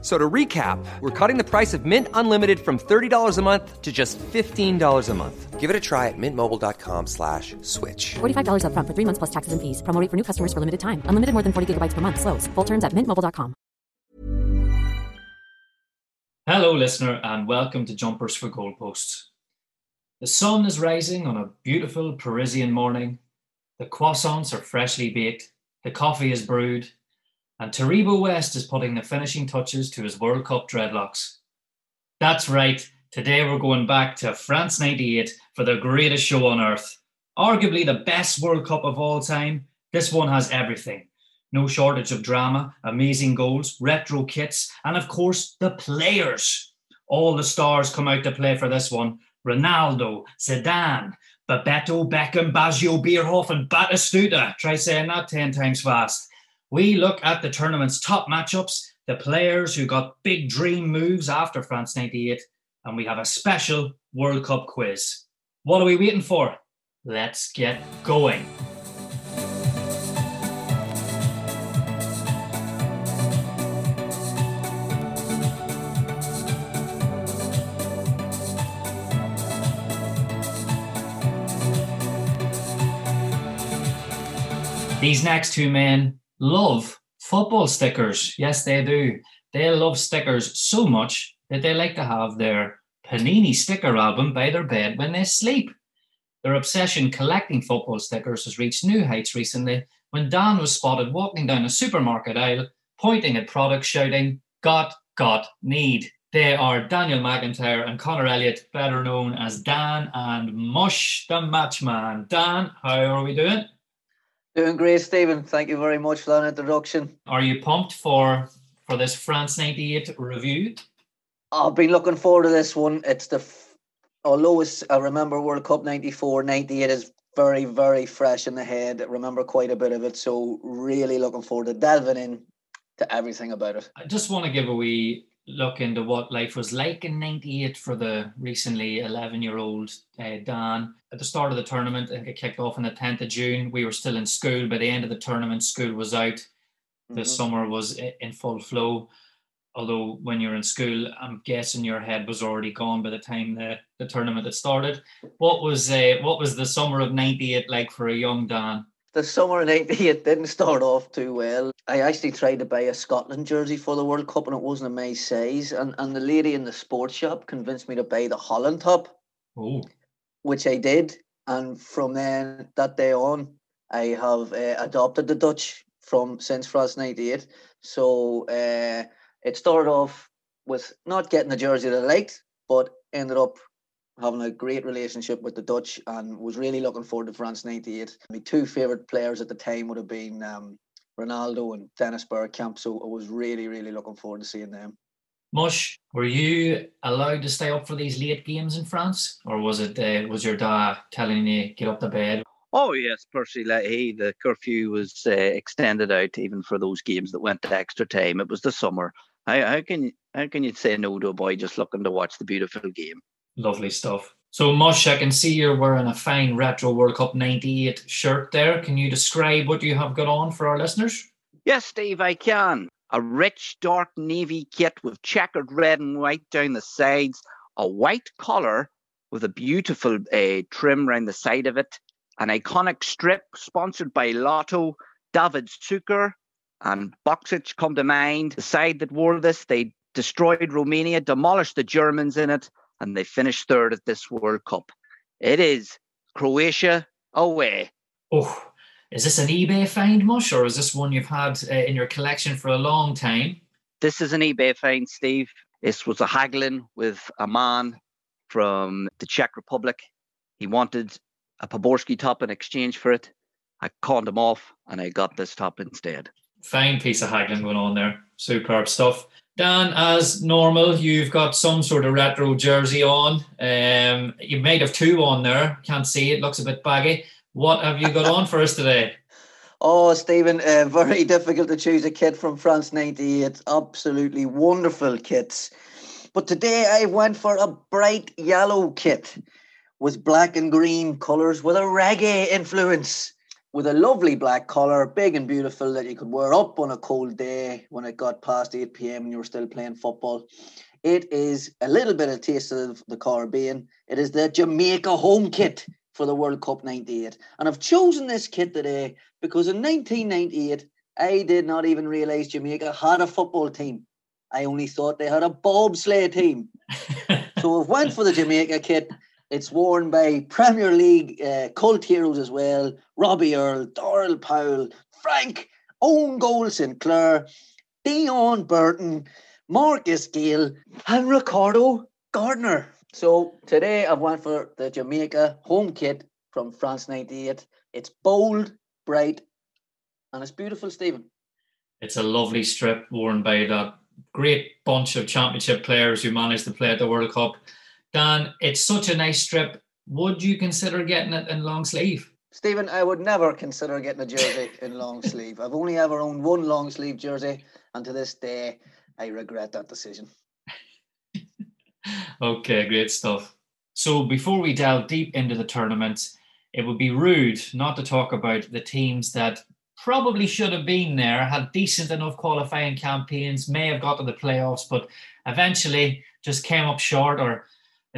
So to recap, we're cutting the price of Mint Unlimited from $30 a month to just $15 a month. Give it a try at mintmobile.com slash switch. $45 upfront for three months plus taxes and fees. Promo rate for new customers for limited time. Unlimited more than 40 gigabytes per month. Slows. Full terms at mintmobile.com. Hello, listener, and welcome to Jumpers for Goalposts. The sun is rising on a beautiful Parisian morning. The croissants are freshly baked. The coffee is brewed and Taribo West is putting the finishing touches to his World Cup dreadlocks. That's right, today we're going back to France 98 for the greatest show on earth. Arguably the best World Cup of all time, this one has everything. No shortage of drama, amazing goals, retro kits, and of course, the players. All the stars come out to play for this one. Ronaldo, Zidane, Bebeto, Beckham, Baggio, Bierhoff, and Batistuta. Try saying that 10 times fast. We look at the tournament's top matchups, the players who got big dream moves after France 98, and we have a special World Cup quiz. What are we waiting for? Let's get going. These next two men love football stickers. Yes, they do. They love stickers so much that they like to have their Panini sticker album by their bed when they sleep. Their obsession collecting football stickers has reached new heights recently when Dan was spotted walking down a supermarket aisle, pointing at products, shouting, Got, got, need. They are Daniel McIntyre and Connor Elliott, better known as Dan and Mush the Matchman. Dan, how are we doing? Doing great, Stephen. Thank you very much for that introduction. Are you pumped for for this France '98 review? I've been looking forward to this one. It's the although it's, I remember World Cup '94, '98 is very very fresh in the head. I remember quite a bit of it, so really looking forward to delving in to everything about it. I just want to give a wee look into what life was like in 98 for the recently 11 year old uh, Dan. At the start of the tournament, I think it kicked off on the 10th of June. We were still in school. By the end of the tournament, school was out. The mm-hmm. summer was in full flow. Although when you're in school, I'm guessing your head was already gone by the time the, the tournament had started. What was uh, what was the summer of '98 like for a young Dan? The summer in '88 didn't start off too well. I actually tried to buy a Scotland jersey for the World Cup and it wasn't a my size. And, and the lady in the sports shop convinced me to buy the Holland top, oh. which I did. And from then, that day on, I have uh, adopted the Dutch from since France 98. So uh, it started off with not getting the jersey that I liked, but ended up having a great relationship with the Dutch and was really looking forward to France 98. My two favourite players at the time would have been um, Ronaldo and Dennis Bergkamp, so I was really, really looking forward to seeing them. Mush, were you allowed to stay up for these late games in France, or was it uh, was your dad telling you get up to bed? Oh yes, Percy. Hey, the curfew was uh, extended out even for those games that went to extra time. It was the summer. How, how can how can you say no to a boy just looking to watch the beautiful game? Lovely stuff. So, Mush, I can see you're wearing a fine retro World Cup 98 shirt there. Can you describe what you have got on for our listeners? Yes, Steve, I can. A rich dark navy kit with checkered red and white down the sides, a white collar with a beautiful uh, trim around the side of it, an iconic strip sponsored by Lotto, Davor Suker, and Boksic come to mind. The side that wore this, they destroyed Romania, demolished the Germans in it, and they finished third at this World Cup. It is Croatia away. Oh, is this an eBay find, Mush, or is this one you've had uh, in your collection for a long time? This is an eBay find, Steve. This was a haggling with a man from the Czech Republic. He wanted a Poborski top in exchange for it. I conned him off and I got this top instead. Fine piece of haggling going on there. Superb stuff. Dan, as normal, you've got some sort of retro jersey on. Um, you might have two on there. Can't see it. Looks a bit baggy. What have you got on for us today? Oh, Stephen, uh, very difficult to choose a kit from France 98. Absolutely wonderful kits. But today I went for a bright yellow kit with black and green colours with a reggae influence. With a lovely black collar, big and beautiful, that you could wear up on a cold day when it got past 8 pm and you were still playing football. It is a little bit of taste of the Caribbean. It is the Jamaica home kit for the World Cup 98. And I've chosen this kit today because in 1998, I did not even realize Jamaica had a football team. I only thought they had a bobsleigh team. so I've went for the Jamaica kit. It's worn by Premier League uh, cult heroes as well Robbie Earle, Darryl Powell, Frank, Owen Gold Sinclair, Deon Burton, Marcus Gayle, and Ricardo Gardner. So today I've went for the Jamaica home kit from France 98. It's bold, bright, and it's beautiful, Stephen. It's a lovely strip worn by that great bunch of championship players who managed to play at the World Cup. Dan, it's such a nice strip. Would you consider getting it in long sleeve? Stephen, I would never consider getting a jersey in long sleeve. I've only ever owned one long sleeve jersey, and to this day, I regret that decision. okay, great stuff. So, before we delve deep into the tournament, it would be rude not to talk about the teams that probably should have been there, had decent enough qualifying campaigns, may have got to the playoffs, but eventually just came up short or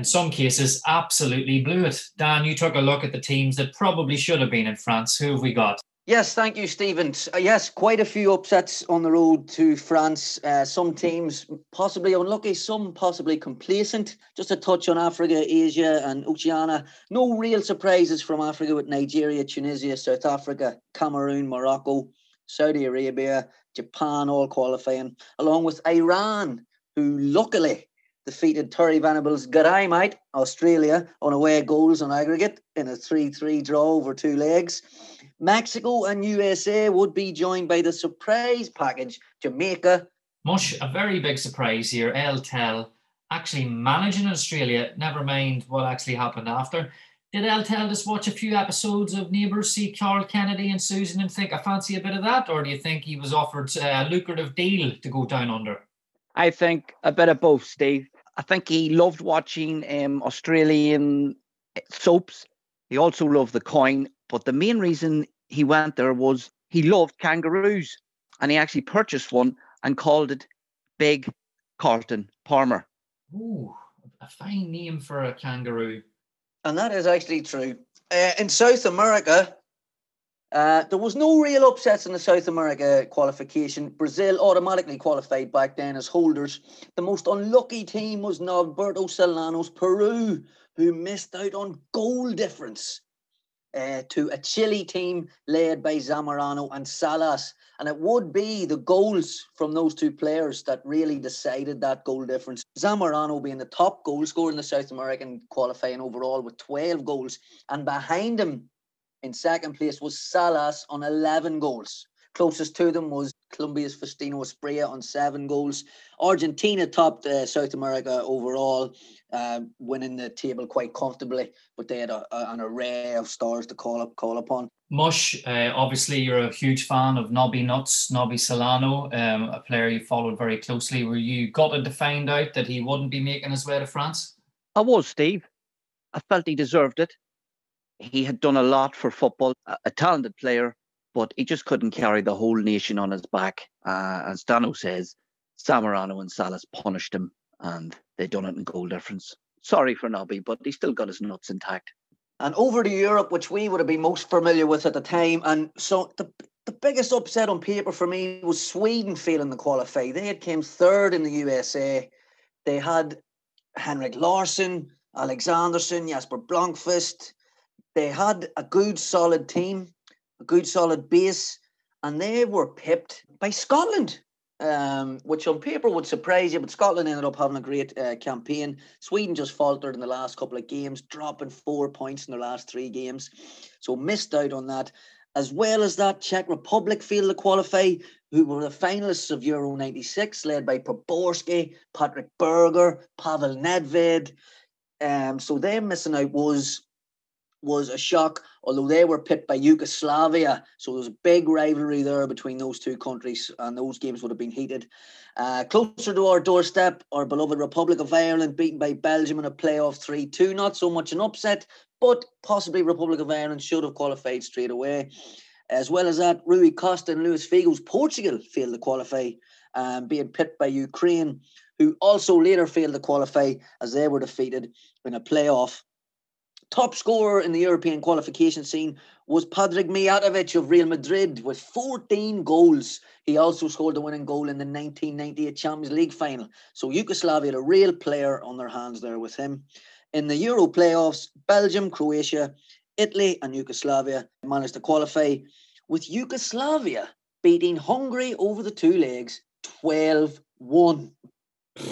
in some cases absolutely blew it. Dan, you took a look at the teams that probably should have been in France. Who have we got? Yes, thank you, Stephen. Uh, yes, quite a few upsets on the road to France. Uh, some teams possibly unlucky, some possibly complacent. Just a touch on Africa, Asia, and Oceania. No real surprises from Africa with Nigeria, Tunisia, South Africa, Cameroon, Morocco, Saudi Arabia, Japan all qualifying, along with Iran, who luckily defeated Terry Venables' Gadaimite, Australia, on away goals on aggregate in a 3 3 draw over two legs. Mexico and USA would be joined by the surprise package, Jamaica. Mush, a very big surprise here. El Tel actually managing Australia, never mind what actually happened after. Did El Tel just watch a few episodes of Neighbours, see Carl Kennedy and Susan and think, I fancy a bit of that? Or do you think he was offered a lucrative deal to go down under? I think a bit of both, Steve. I think he loved watching um, Australian soaps. He also loved the coin, but the main reason he went there was he loved kangaroos, and he actually purchased one and called it Big Carlton Palmer. Ooh, a fine name for a kangaroo. And that is actually true. Uh, in South America, uh, there was no real upsets in the South America qualification. Brazil automatically qualified back then as holders. The most unlucky team was Norberto Solano's Peru, who missed out on goal difference uh, to a Chile team led by Zamorano and Salas. And it would be the goals from those two players that really decided that goal difference. Zamorano being the top goal scorer in the South American qualifying overall with 12 goals. And behind him, in second place was Salas on 11 goals. Closest to them was Colombia's Faustino Asprilla on seven goals. Argentina topped uh, South America overall, uh, winning the table quite comfortably, but they had a, a, an array of stars to call up call upon. Mush, uh, obviously you're a huge fan of Nobby Nuts, Nobby Solano, um, a player you followed very closely. Were you gutted to find out that he wouldn't be making his way to France? I was, Steve. I felt he deserved it he had done a lot for football, a, talented player, but he just couldn't carry the whole nation on his back. Uh, as Dano says, Zamorano and Salas punished him and they done it in goal difference. Sorry for Nobby, but he still got his nuts intact. And over to Europe, which we would have been most familiar with at the time. And so the the biggest upset on paper for me was Sweden failing to qualify. They had came third in the USA. They had Henrik Larsson, Alexandersson, Jesper Blomqvist, they had a good solid team, a good solid base, and they were pipped by Scotland, um, which on paper would surprise you, but Scotland ended up having a great uh, campaign. Sweden just faltered in the last couple of games, dropping four points in their last three games, so missed out on that. As well as that, Czech Republic failed to qualify, who were the finalists of Euro 96, led by Poborský, Patrick Berger, Pavel Nedved. Um, so them missing out was was a shock, although they were pit by Yugoslavia. So there was a big rivalry there between those two countries, and those games would have been heated. Uh, closer to our doorstep, our beloved Republic of Ireland beaten by Belgium in a playoff 3 2. Not so much an upset, but possibly Republic of Ireland should have qualified straight away. As well as that, Rui Costa and Luis Figo's Portugal failed to qualify, um, being pit by Ukraine, who also later failed to qualify as they were defeated in a playoff Top scorer in the European qualification scene was Patrick Mijatovic of Real Madrid with 14 goals. He also scored the winning goal in the 1998 Champions League final. So Yugoslavia had a real player on their hands there with him. In the Euro playoffs, Belgium, Croatia, Italy, and Yugoslavia managed to qualify, with Yugoslavia beating Hungary over the two legs 12 1.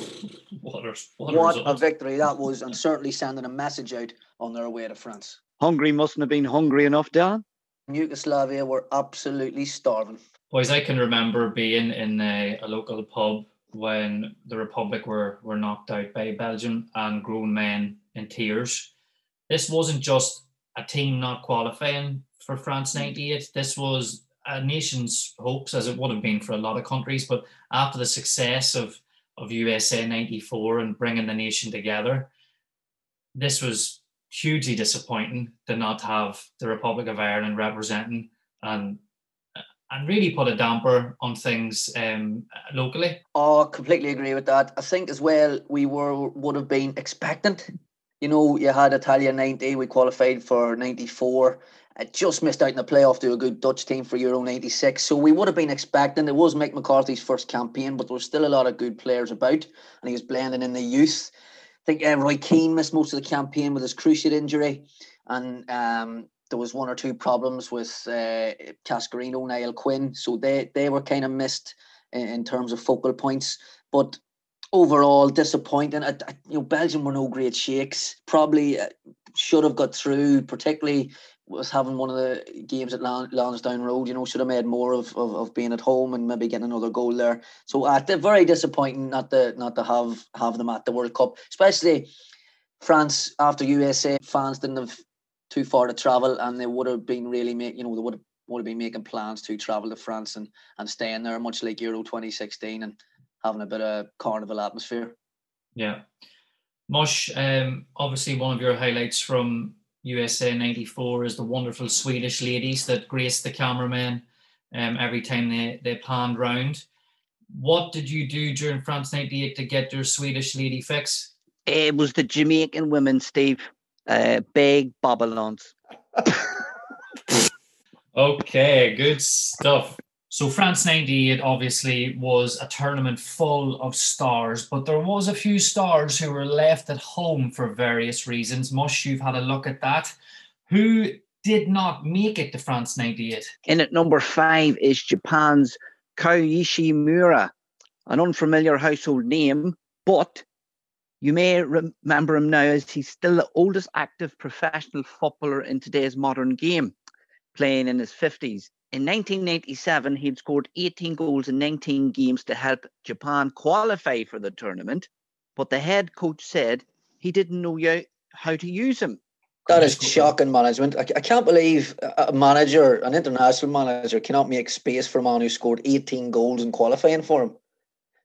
What a, what, what a, a victory that was, and certainly sending a message out on their way to France. Hungary mustn't have been hungry enough, Dan. Yugoslavia were absolutely starving. Boys, I can remember being in a, a, local pub when the Republic were, were knocked out by Belgium and grown men in tears. This wasn't just a team not qualifying for France hmm. 98. This was a nation's hopes, as it would have been for a lot of countries. But after the success of, of USA 94 and bringing the nation together, this was hugely disappointing to not have the Republic of Ireland representing and and really put a damper on things um, locally. Oh, completely agree with that. I think as well we were would have been expectant. You know, you had Italia ninety, we qualified for ninety four. I just missed out in the playoff to a good Dutch team for Euro 96. So we would have been expecting it was Mick McCarthy's first campaign, but there was still a lot of good players about and he was blending in the youth think uh, Roy Keane missed most of the campaign with his cruciate injury, and um, there was one or two problems with uh, Cascarino, Niall Quinn, so they they were kind of missed in, in, terms of focal points. But overall, disappointing. I, I, you know, Belgium were no great shakes. Probably uh, should have got through, particularly was having one of the games at Lansdowne Road, you know, should have made more of, of, of being at home and maybe getting another goal there. So uh, very disappointing not to not to have have them at the World Cup, especially France after USA fans didn't have too far to travel and they would have been really make you know they would have would have been making plans to travel to France and and staying there much like Euro 2016 and having a bit of carnival atmosphere. Yeah. Mosh, um, obviously one of your highlights from USA 94 is the wonderful Swedish ladies that graced the cameramen um, every time they, they panned round. What did you do during France 98 to get your Swedish lady fix? It was the Jamaican women, Steve. Uh, big bobolons. okay, good stuff. So France 98 obviously was a tournament full of stars, but there was a few stars who were left at home for various reasons. Mush, you've had a look at that. Who did not make it to France 98? In at number five is Japan's Koichi Miura, an unfamiliar household name, but you may remember him now as he's still the oldest active professional footballer in today's modern game, playing in his 50s. In 1997, he'd scored 18 goals in 19 games to help Japan qualify for the tournament, but the head coach said he didn't know how to use him. That is shocking management. I, I can't believe a manager, an international manager, cannot make space for a man who scored 18 goals in qualifying for him.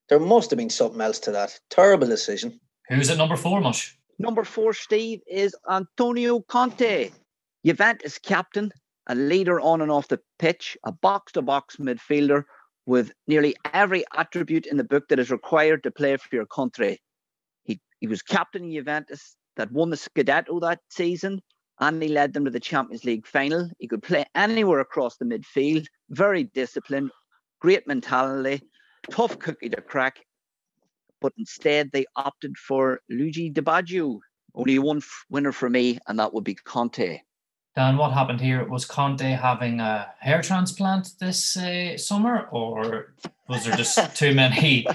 There must have been something else to that. Terrible decision. Who's at number four, Mush? Number four, Steve, is Antonio Conte, Juventus captain a leader on and off the pitch, a box to box midfielder with nearly every attribute in the book that is required to play for your country. He, he was captain of Juventus that won the Scudetto that season and he led them to the Champions League final. He could play anywhere across the midfield, very disciplined, great mentality, tough cookie to crack. But instead, they opted for Luigi Di Biagio. Only one winner for me, and that would be Conte. Dan, what happened here? Was Conte having a hair transplant this uh, summer, or was there just too many?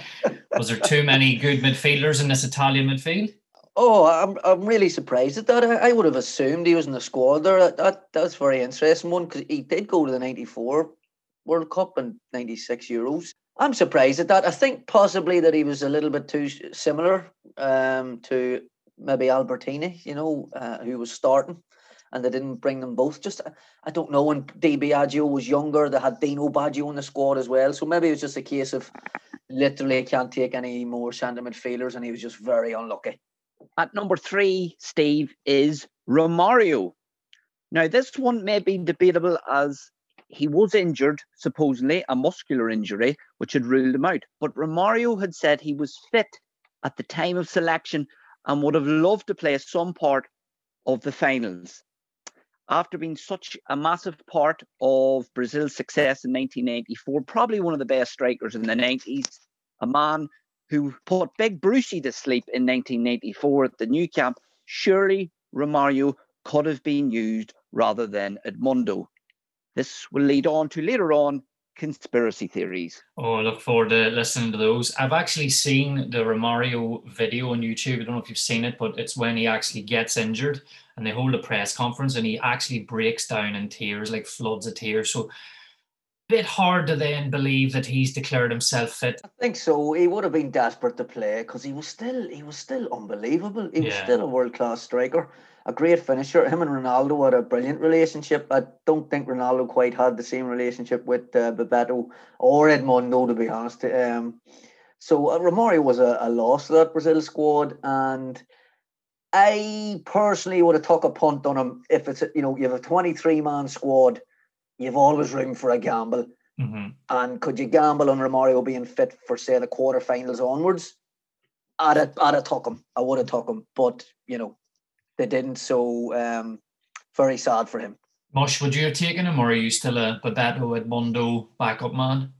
Was there too many good midfielders in this Italian midfield? Oh, I'm I'm really surprised at that. I, I would have assumed he was in the squad there. That, that that's very interesting one because he did go to the '94 World Cup and '96 Euros. I'm surprised at that. I think possibly that he was a little bit too similar um, to maybe Albertini, you know, uh, who was starting and they didn't bring them both. Just uh, I don't know. When Di Biagio was younger, they had Dino Baggio in the squad as well. So maybe it was just a case of literally can't take any more centre midfielders, and he was just very unlucky. At number three, Steve, is Romario. Now, this one may be debatable as he was injured, supposedly a muscular injury, which had ruled him out. But Romario had said he was fit at the time of selection and would have loved to play some part of the finals. After being such a massive part of Brazil's success in 1984, probably one of the best strikers in the 90s, a man who put Big Brucey to sleep in 1984 at the Nou Camp, surely Romario could have been used rather than Edmundo. This will lead on to later on conspiracy theories. Oh, I look forward to listening to those. I've actually seen the Romario video on YouTube. I don't know if you've seen it, but it's when he actually gets injured and they hold a press conference and he actually breaks down in tears, like floods of tears. So a bit hard to then believe that he's declared himself fit. I think so. He would have been desperate to play because he was still he was still unbelievable. He was still a world class striker, a great finisher. Him and Ronaldo had a brilliant relationship. I don't think Ronaldo quite had the same relationship with uh, Bebeto or Edmundo, to be honest. Um, so uh, Romario was a, a loss to that Brazil squad, and I personally would have took a punt on him if it's a- you know you have a twenty three man squad. You've always room for a gamble. hmm And could you gamble on Romario being fit for say the quarterfinals onwards? I'd have, I'd have took him. I would have took him, but you know they didn't. So um, very sad for him. Mush, would you have taken him or are you still a Bebeto Edmundo backup man?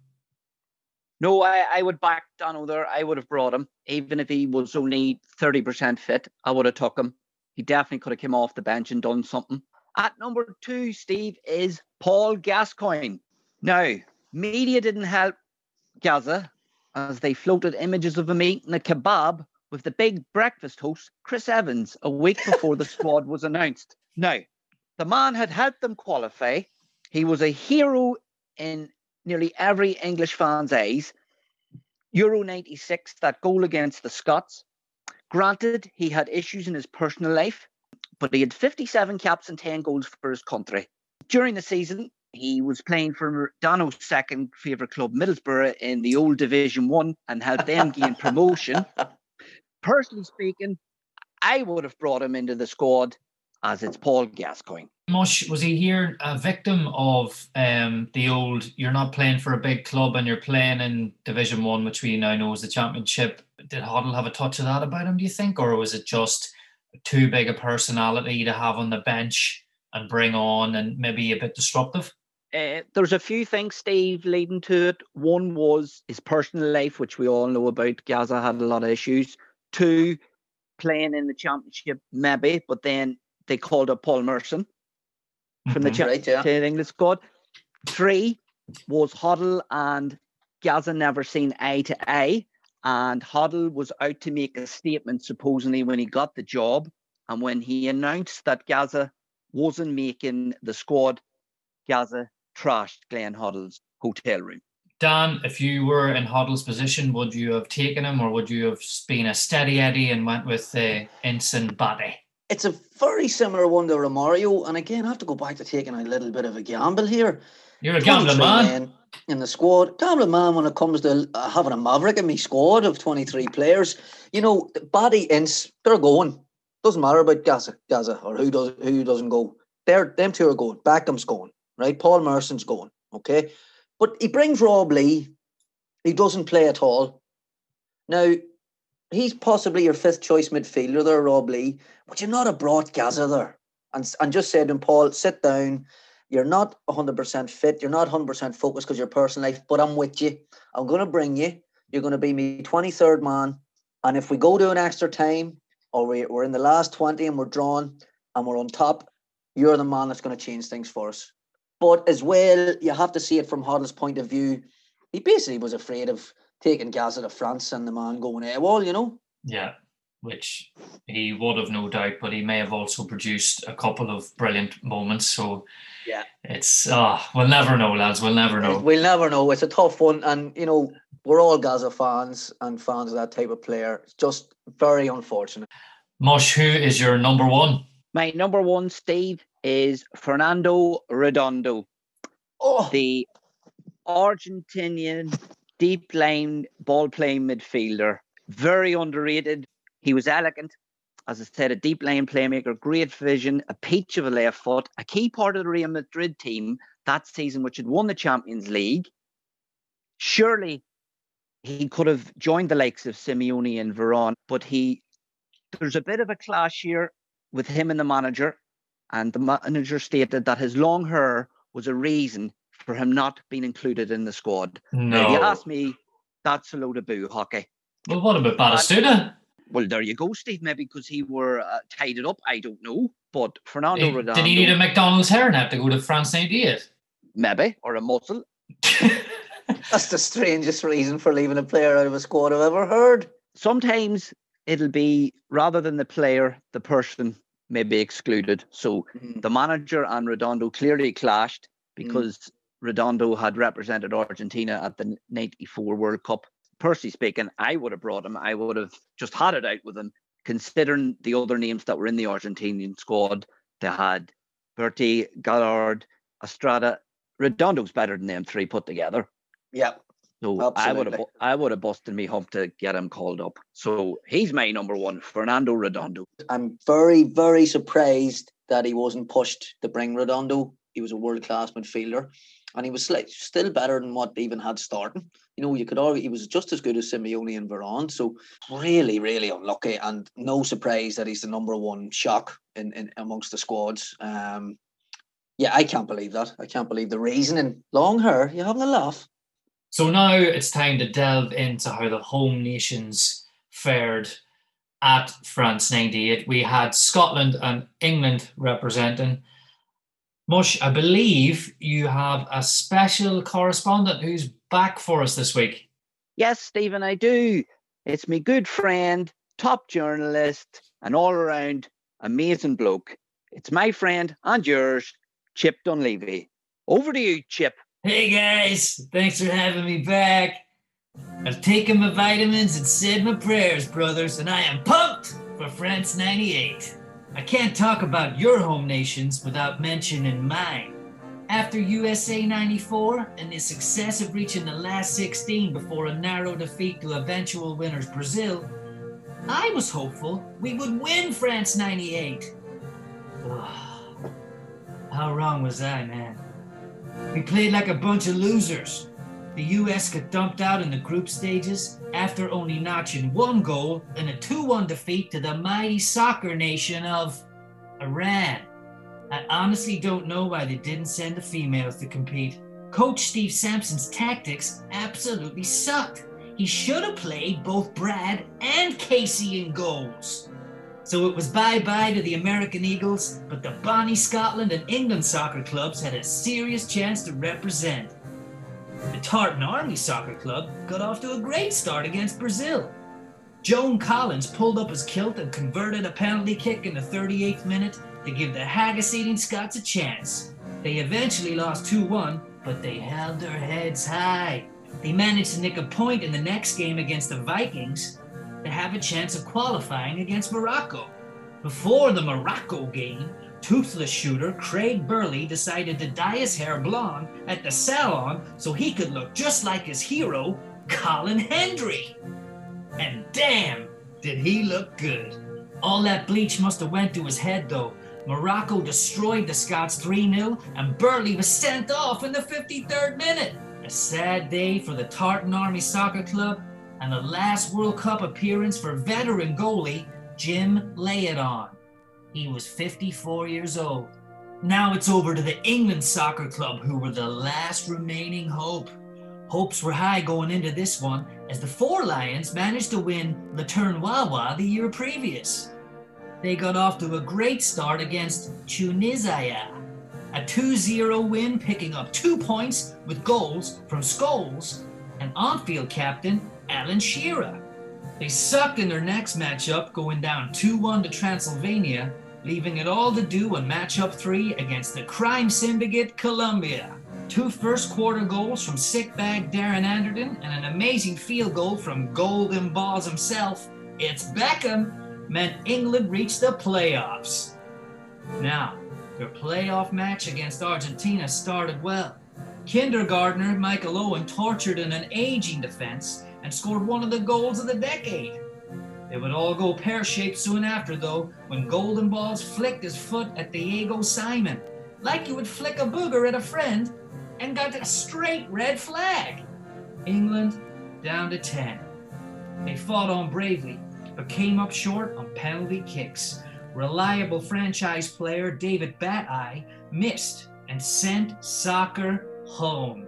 No, I, I would back Dano there. I would have brought him, even if he was only 30% fit. I would have took him. He definitely could have come off the bench and done something. At number two, Steve, is Paul Gascoigne. Now, media didn't help Gazza as they floated images of him eating a kebab with the big breakfast host, Chris Evans, a week before the squad was announced. Now, the man had helped them qualify. He was a hero in nearly every English fan's eyes. Euro 96, that goal against the Scots. Granted, he had issues in his personal life, but he had 57 caps and 10 goals for his country. During the season, he was playing for Dano's second favourite club, Middlesbrough, in the old Division 1 and helped them gain promotion. Personally speaking, I would have brought him into the squad as it's Paul Gascoigne. Mush, was he here a victim of um, the old you're not playing for a big club and you're playing in Division One, which we now know is the championship? Did Hoddle have a touch of that about him, do you think? Or was it just too big a personality to have on the bench and bring on and maybe a bit disruptive? Uh, there's a few things, Steve, leading to it. One was his personal life, which we all know about. Gazza had a lot of issues. Two, playing in the championship, maybe, but then they called up Paul Merson from the Mhm. cha- Right, yeah. to the English squad. Three was Hoddle and Gazza never seen eye to eye. And Hoddle was out to make a statement, supposedly, when he got the job. And when he announced that Gazza wasn't making the squad, Gazza trashed Glenn Hoddle's hotel room. Dan, if you were in Hoddle's position, would you have taken him or would you have been a steady Eddie and went with uh, Ince and Batty? It's a very similar one to Romario, and again, I have to go back to taking a little bit of a gamble here. You're a gambling man. in the squad. Gambling man when it comes to having a maverick in me squad of 23 players. You know, body ints, they're going. Doesn't matter about Gazza, Gazza or who does who doesn't go. They're them two are going. Beckham's going, right? Paul Merson's going. Okay. But he brings Rob Lee. He doesn't play at all. Now, he's possibly your fifth choice midfielder there, Rob Lee, but you're not a Gazza there. And, and just said to him, Paul, sit down. You're not 100% fit. You're not 100% focused because your personal life, but I'm with you. I'm going to bring you. You're going to be me 23rd man. And if we go to an extra time or we, we're in the last 20 and we're drawn and we're on top, you're the man that's going to change things for us. But as well, you have to see it from Hoddle's point of view. He basically was afraid of taking Gazza to France and the man going AWOL, you know? Yeah, which he would have no doubt, but he may have also produced a couple of brilliant moments. So Yeah. it's ah, we'll never know, lads. We'll never know. We'll never know. It's a tough one. And, you know, we're all Gazza fans and fans of that type of player. It's just very unfortunate. Mush, who is your number one? My number one, Steve, is Fernando Redondo, Oh, the Argentinian deep line ball playing midfielder. Very underrated. He was elegant. As I said, a deep line playmaker, great vision, a peach of a left foot, a key part of the Real Madrid team that season, which had won the Champions League. Surely he could have joined the likes of Simeone and Veron, but he there's a bit of a clash here with him and the manager. And the manager stated that his long hair was a reason for him not being included in the squad. Now, if you No. ask me, that's a load of boo hockey. Well, what about Batistuta? Well, there you go, Steve. Maybe because he were uh, tied it up. I don't know. But Fernando Did Redondo, he need a McDonald's hairnet to go to France 98? maybe, or a muscle. that's the strangest reason for leaving a player out of a squad I've ever heard. Sometimes it'll be rather than the player, the person may be excluded. So Mm. the manager and Redondo clearly clashed because Redondo had represented Argentina at the 94 World Cup. Personally speaking, I would have brought him. I would have just had it out with him, considering the other names that were in the Argentinian squad. They had Berti, Gallard, Estrada. Redondo's better than them three put together. Yeah. So I would have I would have busted me hump to get him called up. So he's my number one, Fernando Redondo. I'm very, very surprised that he wasn't pushed to bring Redondo. He was a world class midfielder, and he was slight, still better than what they even had starting. You know, you could argue he was just as good as Simeone and Veron. So really, really unlucky, and no surprise that he's the number one shock in, in amongst the squads. Um, yeah, I can't believe that. I can't believe the reasoning. Long hair, you having a laugh? So now it's time to delve into how the home nations fared at France 98. We had Scotland and England representing. Mush, I believe you have a special correspondent who's back for us this week. Yes, Stephen, I do. It's my good friend, top journalist, and all around amazing bloke. It's my friend and yours, Chip Dunleavy. Over to you, Chip. Hey guys, thanks for having me back. I've taken my vitamins and said my prayers, brothers, and I am pumped for France 98. I can't talk about your home nations without mentioning mine. After USA 94 and the success of reaching the last 16 before a narrow defeat to eventual winners Brazil, I was hopeful we would win France 98. Ah, how wrong was I, man? We played like a bunch of losers. The US got dumped out in the group stages after only notching one goal in a 2 1 defeat to the mighty soccer nation of Iran. I honestly don't know why they didn't send the females to compete. Coach Steve Sampson's tactics absolutely sucked. He should have played both Brad and Casey in goals. So it was bye bye to the American Eagles, but the Bonnie Scotland and England soccer clubs had a serious chance to represent. The Tartan Army Soccer Club got off to a great start against Brazil. Joan Collins pulled up his kilt and converted a penalty kick in the 38th minute to give the haggis eating Scots a chance. They eventually lost 2 1, but they held their heads high. They managed to nick a point in the next game against the Vikings to have a chance of qualifying against Morocco. Before the Morocco game, toothless shooter Craig Burley decided to dye his hair blonde at the salon so he could look just like his hero, Colin Hendry. And damn, did he look good. All that bleach must have went to his head though. Morocco destroyed the Scots 3-0 and Burley was sent off in the 53rd minute. A sad day for the Tartan Army Soccer Club and the last World Cup appearance for veteran goalie Jim Layadon. He was 54 years old. Now it's over to the England Soccer Club, who were the last remaining hope. Hopes were high going into this one, as the Four Lions managed to win Le Tournois the year previous. They got off to a great start against Tunisia, a 2 0 win, picking up two points with goals from Scholes and on field captain Alan Shearer. They sucked in their next matchup, going down 2 1 to Transylvania, leaving it all to do on matchup 3 against the crime syndicate Colombia. Two first quarter goals from sick bag Darren Anderton and an amazing field goal from Golden Balls himself, it's Beckham, meant England reached the playoffs. Now, Their playoff match against Argentina started well. Kindergartner Michael Owen tortured in an aging defense and scored one of the goals of the decade. It would all go pear shaped soon after, though, when Golden Balls flicked his foot at Diego Simon, like you would flick a booger at a friend, and got a straight red flag. England down to 10. They fought on bravely, but came up short on penalty kicks. Reliable franchise player David Bateye missed and sent soccer home.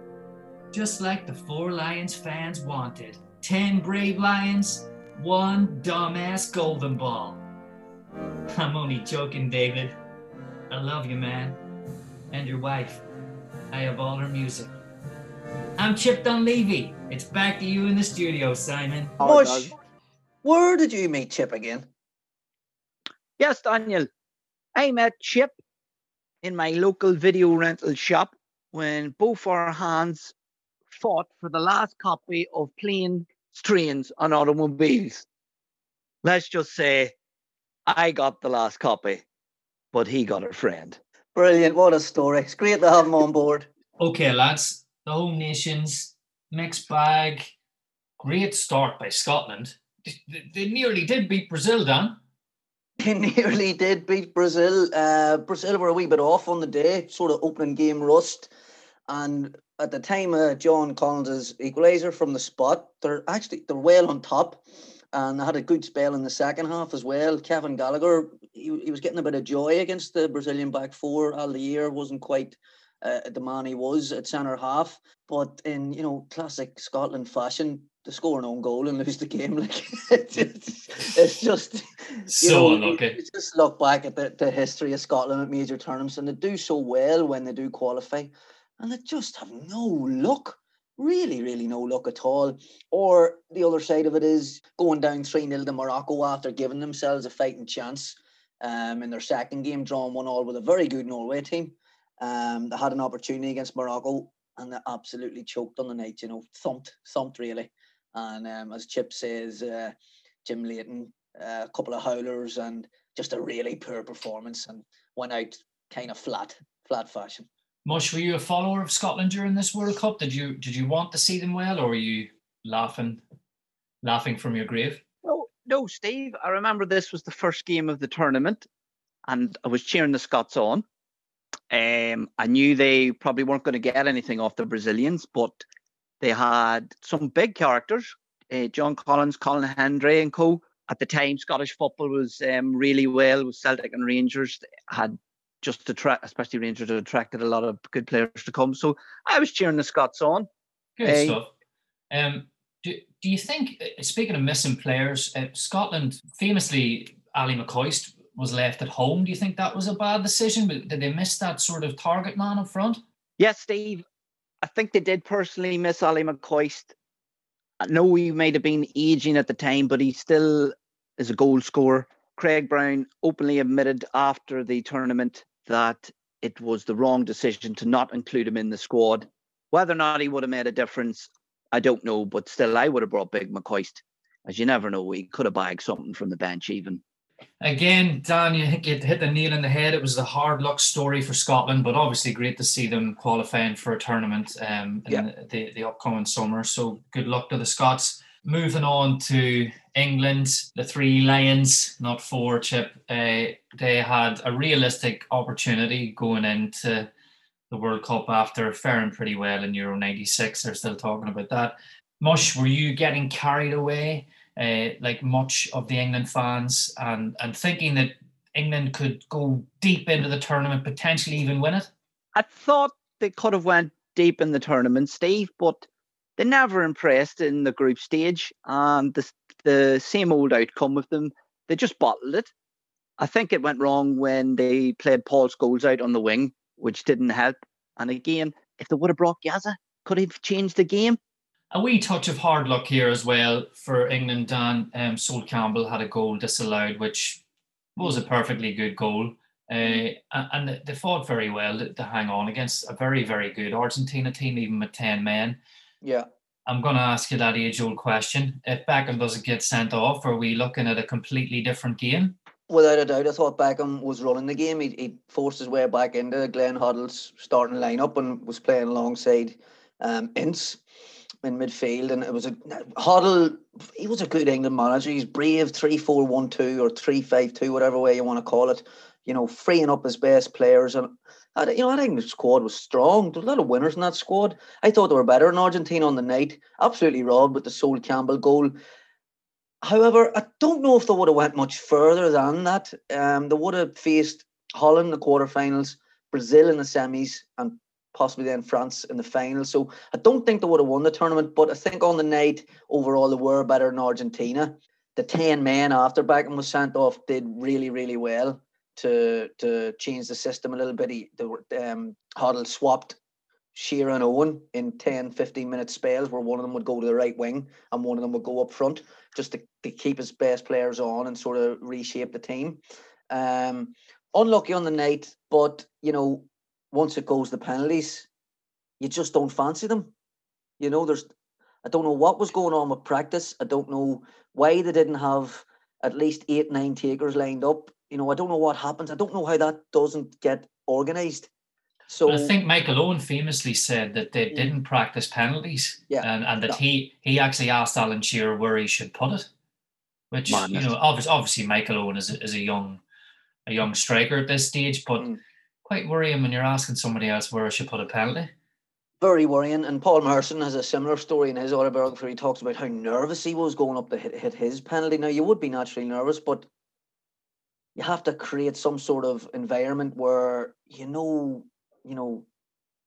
Just like the four Lions fans wanted. 10 brave Lions, one dumbass golden ball. I'm only joking, David. I love you, man. And your wife. I have all her music. I'm Chip Dunleavy. It's back to you in the studio, Simon. Mush, where did you meet Chip again? Yes, Daniel. I met Chip in my local video rental shop when both our hands fought for the last copy of Plain Strains on Automobiles. Let's just say I got the last copy, but he got a friend. Brilliant. What a story. It's great to have him on board. Okay, lads. The home nations, mixed bag. Great start by Scotland. They, they nearly did beat Brazil, Dan. They nearly did beat Brazil. Uh, Brazil were a wee bit off on the day, sort of opening game rust. And at the time of John Collins' equaliser from the spot, they're actually they're well on top. And they had a good spell in the second half as well. Kevin Gallagher, he, he was getting a bit of joy against the Brazilian back four. Aldair wasn't quite uh, the man he was at centre half. But in you know classic Scotland fashion, to score an own goal and lose the game, like it's, it's, it's just So know, unlucky. you just look back at the, the history of Scotland at major tournaments, and they do so well when they do qualify, and they just have no luck. Really, really no luck at all. Or the other side of it is going down 3 0 to Morocco after giving themselves a fighting chance um, in their second game, drawing one all with a very good Norway team. Um, they had an opportunity against Morocco and they absolutely choked on the night, you know, thumped, thumped really. And um, as Chip says, uh, Jim Leighton, uh, a couple of howlers and just a really poor performance and went out kind of flat, flat fashion. Mush, were you a follower of Scotland during this World Cup? Did you did you want to see them well, or were you laughing, laughing from your grave? No, no, Steve. I remember this was the first game of the tournament, and I was cheering the Scots on. Um, I knew they probably weren't going to get anything off the Brazilians, but they had some big characters. Uh, John Collins, Colin Hendry, and co. At the time, Scottish football was um, really well. With Celtic and Rangers They had just to attract, especially Rangers, had attracted a lot of good players to come. So I was cheering the Scots on. Good Hey. stuff. Um, do, do you think, uh, speaking of missing players, uh, Scotland famously, Ally McCoist was left at home. Do you think that was a bad decision? Did they miss that sort of target man up front? Yes, Steve. I think they did personally miss Ally McCoist. I know he might have been aging at the time, but he still is a goal scorer. Craig Brown openly admitted after the tournament that it was the wrong decision to not include him in the squad. Whether or not he would have made a difference, I don't know, but still, I would have brought Big McCoist. As you never know, he could have bagged something from the bench, even. Again, Dan, you hit, the nail in the head. It was a hard luck story for Scotland, but obviously great to see them qualifying for a tournament um, in Yeah. the, the upcoming summer. So good luck to the Scots. Moving on to England, the three Lions, not four, Chip. Uh, they had a realistic opportunity going into the World Cup after faring pretty well in Euro 96. They're still talking about that. Mush, were you getting carried away? uh, like much of the England fans, and and thinking that England could go deep into the tournament, potentially even win it. I thought they could have went deep in the tournament, Steve, but they never impressed in the group stage, and the the same old outcome with them. They just bottled it. I think it went wrong when they played Paul Scholes out on the wing, which didn't help. And again, if they would have brought Gaza, could have changed the game. A wee touch of hard luck here as well for England. Dan um, Sol Campbell had a goal disallowed, which was a perfectly good goal. Uh, and they fought very well to hang on against a very, very good Argentina team, even with 10 men. Yeah. I'm going to ask you that age old question. If Beckham doesn't get sent off, are we looking at a completely different game? Without a doubt, I thought Beckham was running the game. He, he forced his way back into Glenn Hoddle's starting lineup and was playing alongside um, Ince in midfield. And it was a Hoddle, he was a good England manager. He's brave 3 4 1 2 or 3 5 2, whatever way you want to call it, you know, freeing up his best players. And, you know, I think the squad was strong. There's a lot of winners in that squad. I thought they were better in Argentina on the night. Absolutely robbed with the Sol Campbell goal. However, I don't know if they would have went much further than that. Um, they would have faced Holland in the quarterfinals, Brazil in the semis, and possibly then France in the final. So I don't think they would have won the tournament, but I think on the night overall they were better than Argentina. The ten men after Beckham was sent off did really, really well to to change the system a little bit. He, the um, Hoddle swapped Shearer and Owen in 10, 15 minute spells where one of them would go to the right wing and one of them would go up front just to, to keep his best players on and sort of reshape the team. Um, unlucky on the night, but you know, once it goes the penalties, you just don't fancy them. You know, there's I don't know what was going on with practice. I don't know why they didn't have at least eight, nine takers lined up. You know, I don't know what happens. I don't know how that doesn't get organized. So but I think Michael Owen famously said that they didn't practice penalties, Yeah, and, and that he he actually asked Alan Shearer where he should put it, which you know obviously obviously Michael Owen is a, is a young a young striker at this stage, but Mm. quite worrying when you're asking somebody else where I should put a penalty. very worrying. And Paul Merson has a similar story in his autobiography. He talks about how nervous he was going up to hit, hit his penalty. Now, you would be naturally nervous, but you have to create some sort of environment where you know, you know,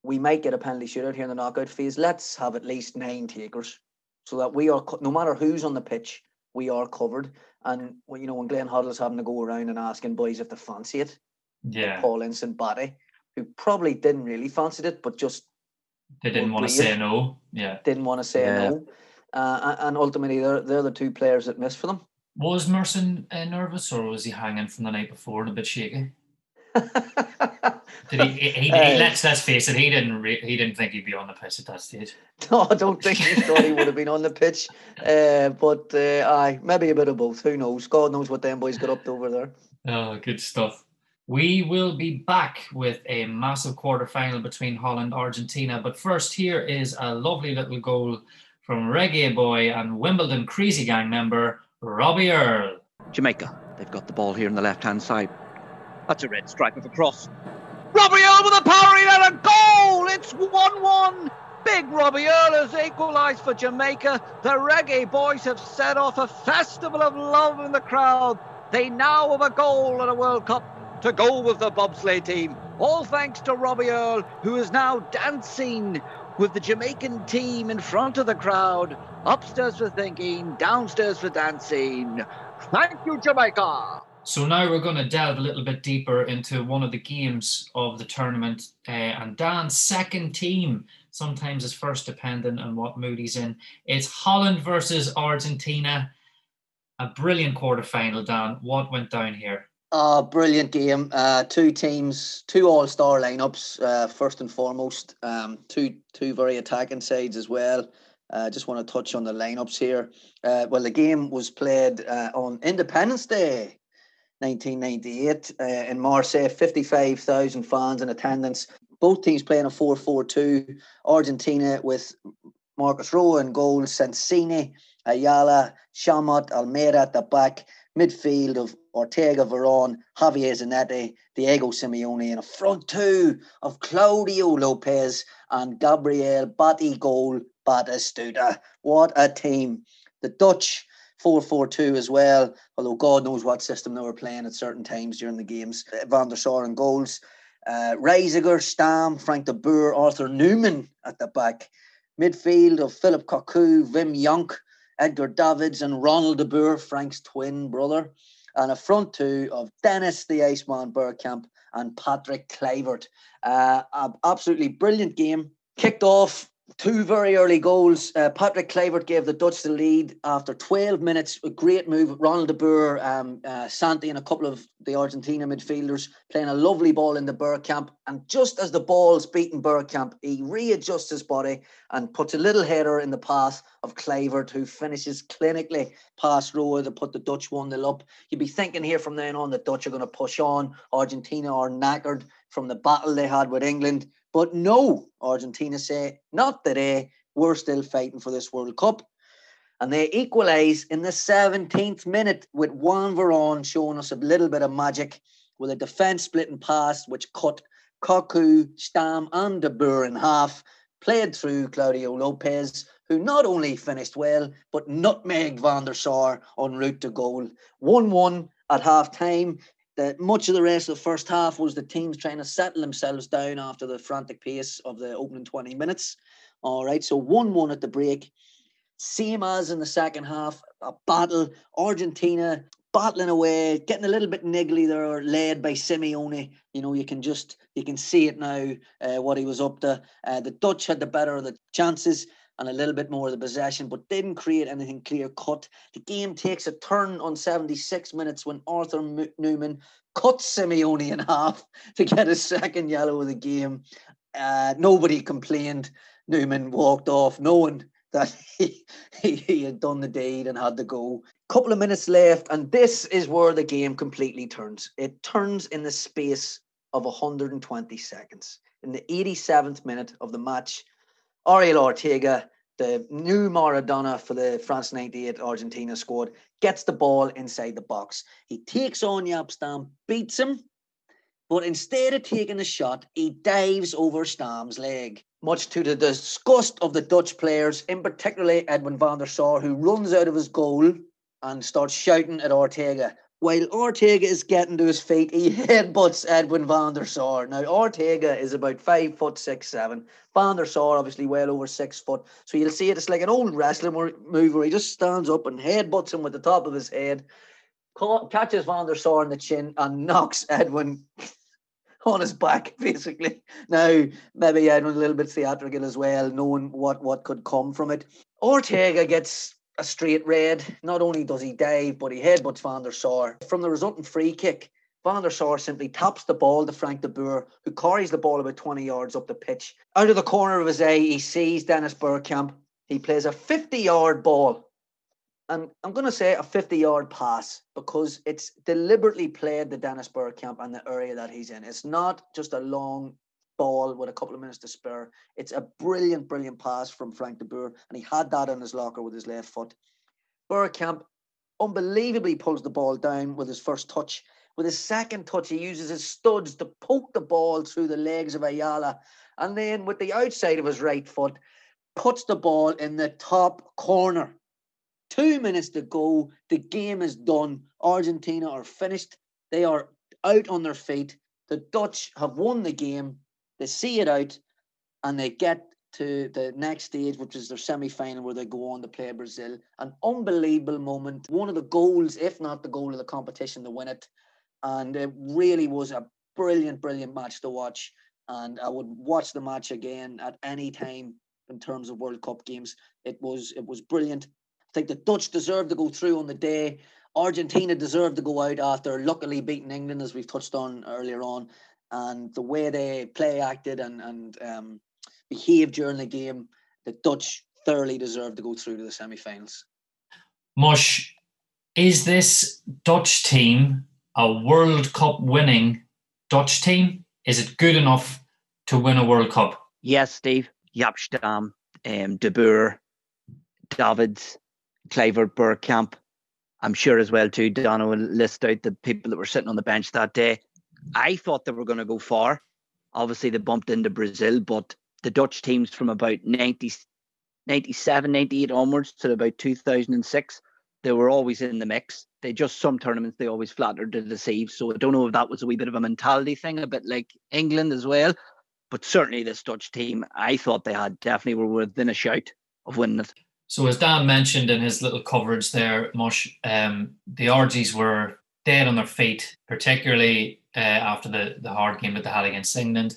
we might get a penalty shootout here in the knockout phase. Let's have at least nine takers so that we are, no matter who's on the pitch, we are covered. And well, you know, when Glenn Hoddle's having to go around and asking boys if they fancy it, Yeah, Paul Ince and Batty, who probably didn't really fancy it, but just they didn't want to brave. say no. Yeah, didn't want to say Yeah. no. Uh, and ultimately, they're, they're the two players that missed for them. Was Merson uh, nervous or was he hanging from the night before and a bit shaky? Did he? he, he, he Uh, let's let's face it. He didn't. Re- he didn't think he'd be on the pitch at that stage. no, I don't think he thought he would have been on the pitch. Uh, but uh, aye, maybe a bit of both. Who knows? God knows what them boys got up to over there. Oh, good stuff. We will be back with a massive quarter final between Holland Argentina. But first, here is a lovely little goal from Reggae Boy and Wimbledon Crazy Gang member Robbie Earle. Jamaica. They've got the ball here on the left hand side. That's a red stripe of a cross. Robbie Earle with a powering and a goal! It's 1 1. Big Robbie Earle has equalised for Jamaica. The Reggae Boys have set off a festival of love in the crowd. They now have a goal at a World Cup to go with the bobsleigh team. All thanks to Robbie Earle, who is now dancing with the Jamaican team in front of the crowd. Upstairs for thinking, downstairs for dancing. Thank you, Jamaica. So now we're going to delve a little bit deeper into one of the games of the tournament. Uh, and Dan's second team sometimes is first dependent on what mood he's in. It's Holland versus Argentina. A brilliant quarter final, Dan. What went down here? Ah, brilliant game. Uh, two teams, two all-star lineups. Uh, first and foremost, um, two two very attacking sides as well. I uh, just want to touch on the lineups here. Uh, well, the game was played uh, on Independence Day, 1998, uh, in Marseille. 55,000 fans in attendance. Both teams playing a 4-4-2. Argentina with Marcus Roa in goal, Sensini, Ayala, Chamot, Almeida at the back midfield of Ortega Veron, Javier Zanetti, Diego Simeone, and a front two of Claudio Lopez and Gabriel Batigol Batistuta. What a team. The Dutch 4-4-2 as well, although God knows what system they were playing at certain times during the games. Van der Sar in goals. Uh, Reiziger, Stam, Frank de Boer, Arthur Numan at the back. Midfield of Philip Cocu, Wim Jonk, Edgar Davids and Ronald de Boer, Frank's twin brother, and a front two of Dennis the Iceman Bergkamp and Patrick Kluivert. Uh, absolutely brilliant game. Kicked off Two very early goals. Uh, Patrick Kluivert gave the Dutch the lead after 12 minutes. A great move. Ronald de Boer, um, uh, Santi, and a couple of the Argentina midfielders playing a lovely ball in the Bergkamp. And just as the ball's beating Bergkamp, he readjusts his body and puts a little header in the path of Kluivert, who finishes clinically past Roa to put the Dutch 1 0 up. You'd be thinking here from then on the Dutch are going to push on. Argentina are knackered from the battle they had with England. But no, Argentina say, not today. Eh, we're still fighting for this World Cup. And they equalise in the 17th minute with Juan Veron showing us a little bit of magic with a defence splitting pass which cut Cocu, Stam, and De Boer in half, played through Claudio Lopez, who not only finished well, but nutmegged Van der Sar en route to goal. 1 1 at half time that much of the rest of the first half was the teams trying to settle themselves down after the frantic pace of the opening 20 minutes. All right, so 1 1 at the break. Same as in the second half, a battle. Argentina battling away, getting a little bit niggly there, led by Simeone. You know, you can just you can see it now uh, what he was up to. Uh, the Dutch had the better of the chances and a little bit more of the possession, but didn't create anything clear cut. The game takes a turn on 76 minutes when Arthur M- Numan cuts Simeone in half to get his second yellow of the game. Uh, nobody complained. Numan walked off knowing that he, he, he had done the deed and had to go. Couple of minutes left, and this is where the game completely turns. It turns in the space of 120 seconds. In the 87th minute of the match, Ariel Ortega, the new Maradona for the France 98 Argentina squad, gets the ball inside the box. He takes on Jaap Stam, beats him, but instead of taking the shot, he dives over Stam's leg, much to the disgust of the Dutch players, in particularly Edwin van der Sar, who runs out of his goal and starts shouting at Ortega. While Ortega is getting to his feet, he headbutts Edwin van der Sar. Now, Ortega is about five foot six, seven. Van der Sar, obviously, well over six foot. So you'll see it. It's like an old wrestling move where he just stands up and headbutts him with the top of his head, catches Van der Sar in the chin, and knocks Edwin on his back, basically. Now, maybe Edwin a little bit theatrical as well, knowing what, what could come from it. Ortega gets a straight red. Not only does he dive, but he headbutts Van der Sar. From the resulting free kick, Van der Sar simply taps the ball to Frank de Boer, who carries the ball about 20 yards up the pitch. Out of the corner of his eye, he sees Dennis Bergkamp. He plays a 50 yard ball. And I'm going to say a 50 yard pass because it's deliberately played the Dennis Bergkamp and the area that he's in. It's not just a long ball with a couple of minutes to spare. It's a brilliant, brilliant pass from Frank de Boer, and he had that in his locker with his left foot. Bergkamp unbelievably pulls the ball down with his first touch. With his second touch, he uses his studs to poke the ball through the legs of Ayala. And then with the outside of his right foot, puts the ball in the top corner. Two minutes to go. The game is done. Argentina are finished. They are out on their feet. The Dutch have won the game they see it out and they get to the next stage, which is their semi final, where they go on to play Brazil. An unbelievable moment. One of the goals, if not the goal of the competition, to win it. And it really was a brilliant, brilliant match to watch. And I would watch the match again at any time in terms of World Cup games. It was it was brilliant. I think the Dutch deserved to go through on the day. Argentina deserved to go out after luckily beating England, as we've touched on earlier on and the way they play acted and and um, behaved during the game, the Dutch thoroughly deserve to go through to the semi-finals. Mush, is this Dutch team a World Cup winning Dutch team? Is it good enough to win a World Cup? Yes, Steve. Jaap Stam, um, De Boer, Davids, Kluivert, Bergkamp. I'm sure as well too. Donna will list out the people that were sitting on the bench that day. I thought they were going to go far. Obviously, they bumped into Brazil, but the Dutch teams from about 90, 97, 98 onwards to about 2006, they were always in the mix. They just some tournaments they always flattered to deceive. So I don't know if that was a wee bit of a mentality thing, a bit like England as well. But certainly this Dutch team, I thought they had definitely were within a shout of winning it. So as Dan mentioned in his little coverage there, Mush, um, the Argies were dead on their feet, particularly uh, after the, the hard game that they had against England.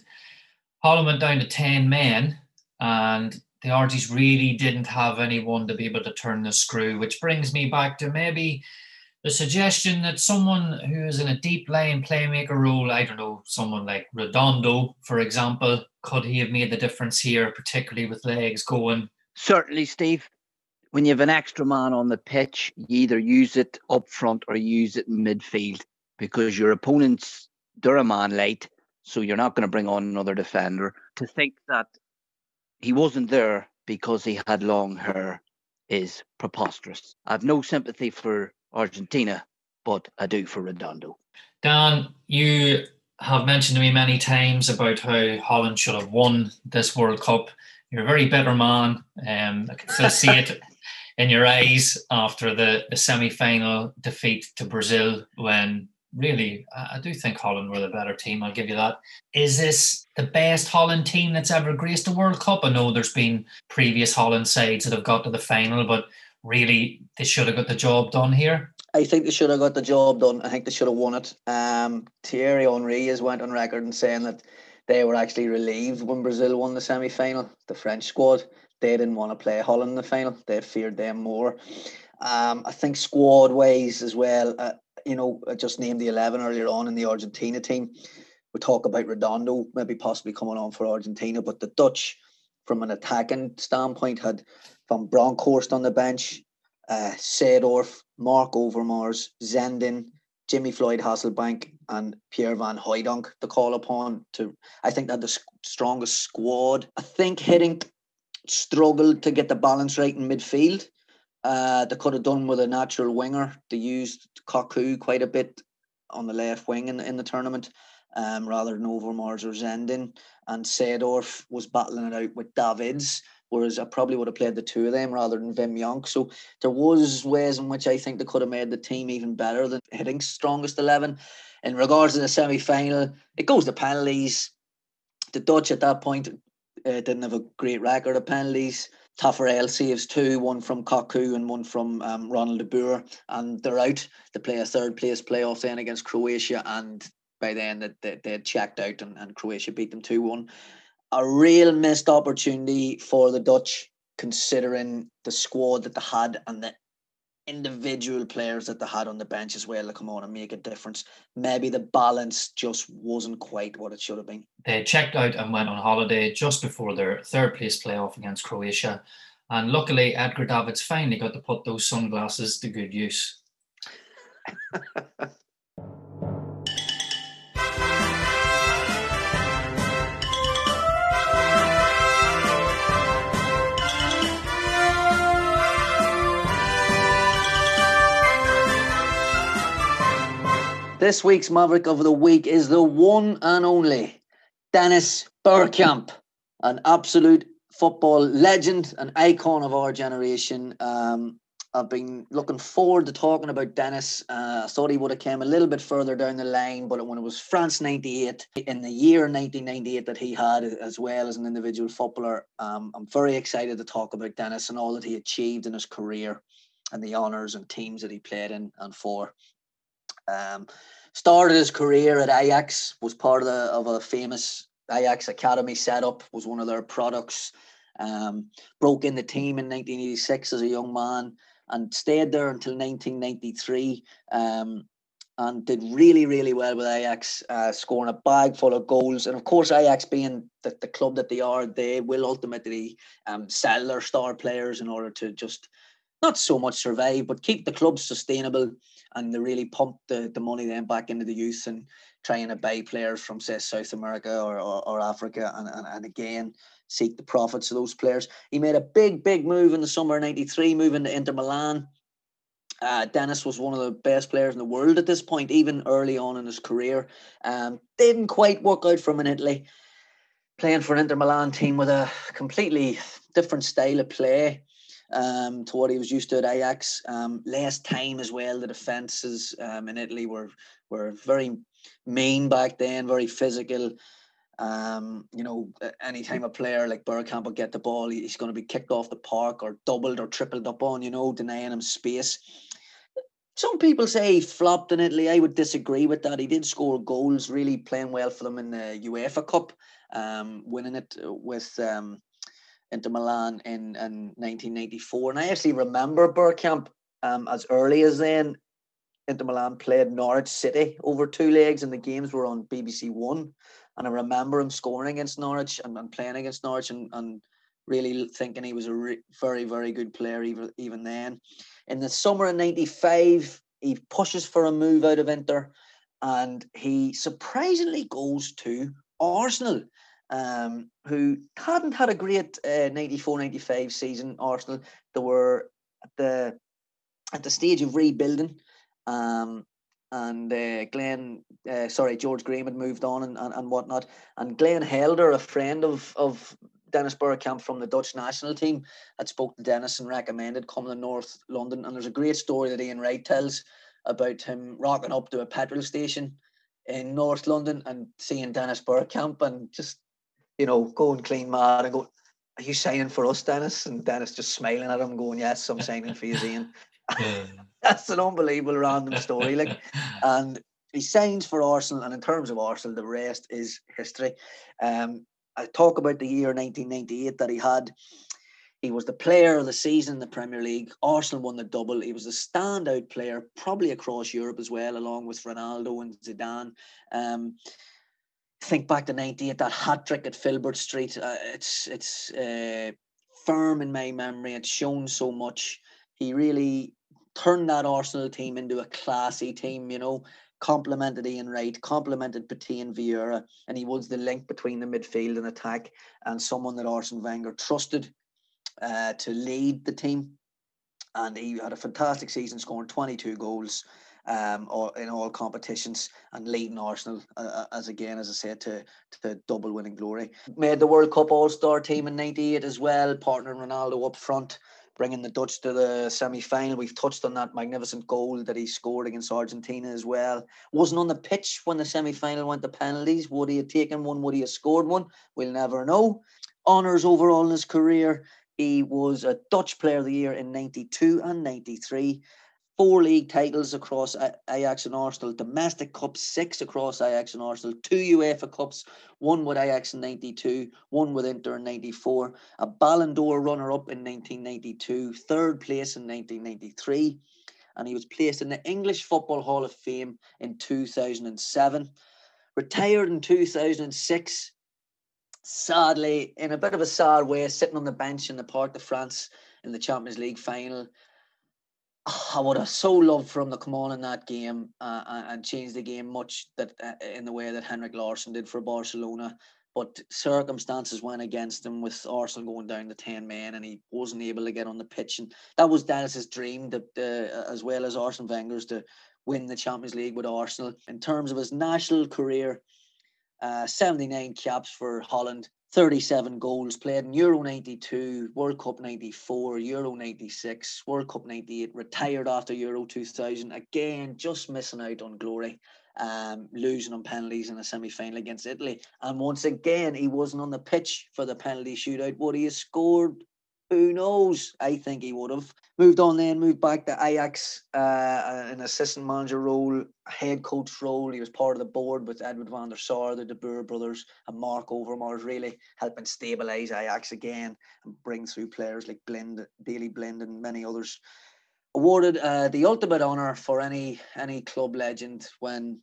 Holland went down to 10 men, and the Argies really didn't have anyone to be able to turn the screw, which brings me back to maybe the suggestion that someone who is in a deep line playmaker role, I don't know, someone like Redondo, for example, could he have made the difference here, particularly with legs going? Certainly, Steve. When you have an extra man on the pitch, you either use it up front or use it in midfield because your opponent's they're a man late, so you're not going to bring on another defender. To think that he wasn't there because he had long hair is preposterous. I have no sympathy for Argentina, but I do for Redondo. Dan, you have mentioned to me many times about how Holland should have won this World Cup. You're a very better man. Um, I can still see it in your eyes after the, the semi final defeat to Brazil when really, I do think Holland were the better team. I'll give you that. Is this the best Holland team that's ever graced a World Cup? I know there's been previous Holland sides that have got to the final, but really they should have got the job done here. I think they should have got the job done. I think they should have won it. Um, Thierry Henry has went on record and saying that they were actually relieved when Brazil won the semi final. The French squad they didn't want to play Holland in the final. They feared them more. Um, I think squad wise as well. Uh, you know, I just named the 11 earlier on in the Argentina team. We talk about Redondo maybe possibly coming on for Argentina, but the Dutch, from an attacking standpoint, had Van Bronckhorst on the bench, uh, Seedorf, Marc Overmars, Zenden, Jimmy Floyd Hasselbaink, and Pierre Van Hooijdonk to call upon. To I think that the strongest squad. I think Hiddink struggled to get the balance right in midfield. Uh, they could have done with a natural winger. They used Cocu quite a bit on the left wing in, in the tournament, um, rather than Overmars or Zenden. And Seedorf was battling it out with Davids, whereas I probably would have played the two of them rather than Wim Jonk. So there was ways in which I think they could have made the team even better than Hiddink's strongest eleven. In regards to the semi-final, it goes to penalties. The Dutch at that point uh, didn't have a great record of penalties. Taffarel saves two, one from Cocu and one from um, Ronald de Boer, and they're out. They play a third place playoff then against Croatia, and by then they, they, they checked out, and, and Croatia beat them 2 1. A real missed opportunity for the Dutch, considering the squad that they had and the individual players that they had on the bench as well to come on and make a difference. Maybe the balance just wasn't quite what it should have been. They checked out and went on holiday just before their third place playoff against Croatia. And luckily, Edgar Davids finally got to put those sunglasses to good use. This week's Maverick of the Week is the one and only Dennis Bergkamp, an absolute football legend, an icon of our generation. Um, I've been looking forward to talking about Dennis. Uh, I thought he would have came a little bit further down the line, but when it was France 98, in the year 1998 that he had as well as an individual footballer, um, I'm very excited to talk about Dennis and all that he achieved in his career and the honours and teams that he played in and for. Um, started his career at Ajax, was part of, the, of a famous Ajax academy setup, was one of their products. Um, broke in the team in 1986 as a young man and stayed there until 1993. Um, and did really, really well with Ajax, uh, scoring a bag full of goals. And of course, Ajax being the, the club that they are, they will ultimately um, sell their star players in order to just not so much survive, but keep the club sustainable and they really pump the, the money then back into the youth and trying to buy players from say South America or, or, or Africa and, and, and again seek the profits of those players. He made a big, big move in the summer of 93, moving to Inter Milan. Uh, Dennis was one of the best players in the world at this point, even early on in his career. Um, didn't quite work out for him in Italy. Playing for an Inter Milan team with a completely different style of play um, to what he was used to at Ajax. Um, last time as well, the defenses um, in Italy were were very mean back then, very physical. Um, you know, anytime a player like Bergkamp will get the ball, he's going to be kicked off the park or doubled or tripled up on, you know, denying him space. Some people say he flopped in Italy. I would disagree with that. He did score goals, really playing well for them in the UEFA Cup, um, winning it with um, Inter Milan in, in 1994. And I actually remember Bergkamp um, as early as then. Inter Milan played Norwich City over two legs, and the games were on BBC One. And I remember him scoring against Norwich and, and playing against Norwich and, and really thinking he was a re- very, very good player even, even then. In the summer of 95, he pushes for a move out of Inter and he surprisingly goes to Arsenal, um, who hadn't had a great uh, 94 95 season. Arsenal, they were at the, at the stage of rebuilding. Um, and uh, Glenn, uh, sorry, George Graham had moved on and, and, and whatnot. And Glenn Helder, a friend of of Dennis Bergkamp from the Dutch national team, had spoke to Dennis and recommended coming to North London. And there's a great story that Ian Wright tells about him rocking up to a petrol station in North London and seeing Dennis Bergkamp and just, you know, going clean mad and go, Are you signing for us, Dennis? And Dennis just smiling at him, going, Yes, I'm signing for you, Ian. That's an unbelievable random story. Like, and he signs for Arsenal, and in terms of Arsenal, the rest is history. Um, I talk about the year 1998 that he had. He was the player of the season in the Premier League. Arsenal won the double. He was a standout player, probably across Europe as well, along with Ronaldo and Zidane. Um, think back to '98, that hat trick at Filbert Street. Uh, it's it's uh, firm in my memory. It's shown so much. He really turned that Arsenal team into a classy team. You know, complemented Ian Wright, complemented Petit and Vieira, and he was the link between the midfield and attack, and someone that Arsene Wenger trusted uh, to lead the team. And he had a fantastic season, scoring 22 goals um, in all competitions and leading Arsenal, uh, uh, as again, as I said, to, to double winning glory. Made the World Cup All Star team in 98 as well, partnering Ronaldo up front bringing the Dutch to the semi final. We've touched on that magnificent goal that he scored against Argentina as well. Wasn't on the pitch when the semi final went to penalties. Would he have taken one? Would he have scored one? We'll never know. Honours overall in his career. He was a Dutch Player of the Year in 92 and 93. Four league titles across Ajax and Arsenal, domestic cups, six across Ajax and Arsenal, two UEFA Cups, one with Ajax in 92, one with Inter in 94, a Ballon d'Or runner up in 1992, third place in 1993, and he was placed in the English Football Hall of Fame in 2007. Retired in 2006 sadly, in a bit of a sad way, sitting on the bench in the Parc de France in the Champions League final. I would have so loved for him to come on in that game uh, and change the game much that uh, in the way that Henrik Larsson did for Barcelona. But circumstances went against him with Arsenal going down to 10 men and he wasn't able to get on the pitch. And that was Dennis's dream, that, uh, as well as Arsene Wenger's, to win the Champions League with Arsenal. In terms of his national career, uh, 79 caps for Holland, 37 goals played in Euro 92, World Cup 94, Euro 96, World Cup 98, retired after Euro 2000. Again, just missing out on glory, um, losing on penalties in a semi final against Italy. And once again, he wasn't on the pitch for the penalty shootout. Would he have scored who knows? I think he would have moved on then, moved back to Ajax, uh, an assistant manager role, head coach role. He was part of the board with Edwin van der Sar, the De Boer brothers, and Marc Overmars, really helping stabilise Ajax again and bring through players like Blind, Daley Blind, and many others. Awarded uh, the ultimate honour for any any club legend when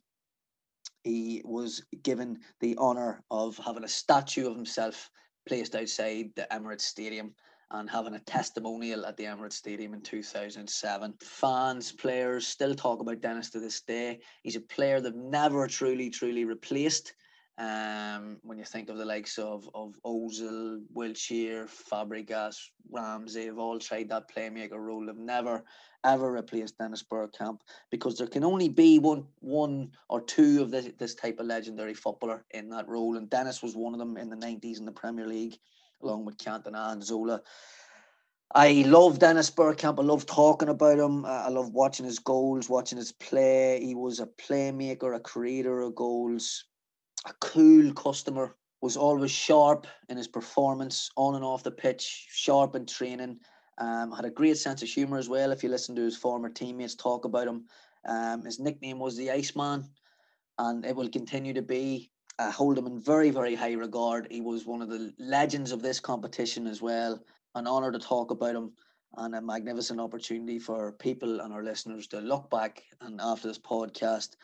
he was given the honour of having a statue of himself placed outside the Emirates Stadium and having a testimonial at the Emirates Stadium in 2007. Fans, players still talk about Dennis to this day. He's a player they've never truly, truly replaced. Um, when you think of the likes of of Ozil, Wilshere, Fabregas, Ramsey, have all tried that playmaker role. They've never ever replaced Dennis Bergkamp because there can only be one one or two of this this type of legendary footballer in that role, and Dennis was one of them in the 90s in the Premier League along with Cantona and Zola. I love Dennis Bergkamp. I love talking about him. I love watching his goals, watching his play. He was a playmaker, a creator of goals, a cool customer. Was always sharp in his performance on and off the pitch, sharp in training. Um, had a great sense of humour as well. If you listen to his former teammates talk about him, um, his nickname was the Iceman, and it will continue to be I hold him in very, very high regard. He was one of the legends of this competition as well. An honour to talk about him and a magnificent opportunity for people and our listeners to look back and after this podcast,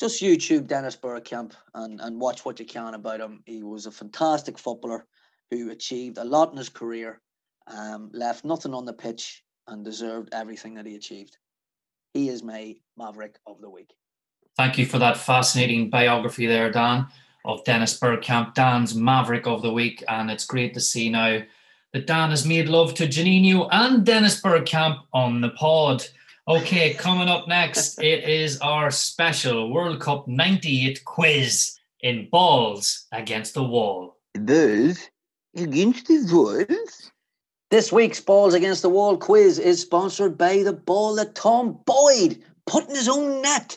just YouTube Dennis Bergkamp and, and watch what you can about him. He was a fantastic footballer who achieved a lot in his career, um, left nothing on the pitch, and deserved everything that he achieved. He is my Maverick of the week. Thank you for that fascinating biography there, Dan, of Dennis Bergkamp, Dan's Maverick of the week. And it's great to see now that Dan has made love to Janino and Dennis Bergkamp on the pod. Okay, coming up next, it is our special World Cup 98 quiz in balls against the wall. Those against the walls. This week's Balls Against the Wall quiz is sponsored by the ball that Tom Boyd put in his own net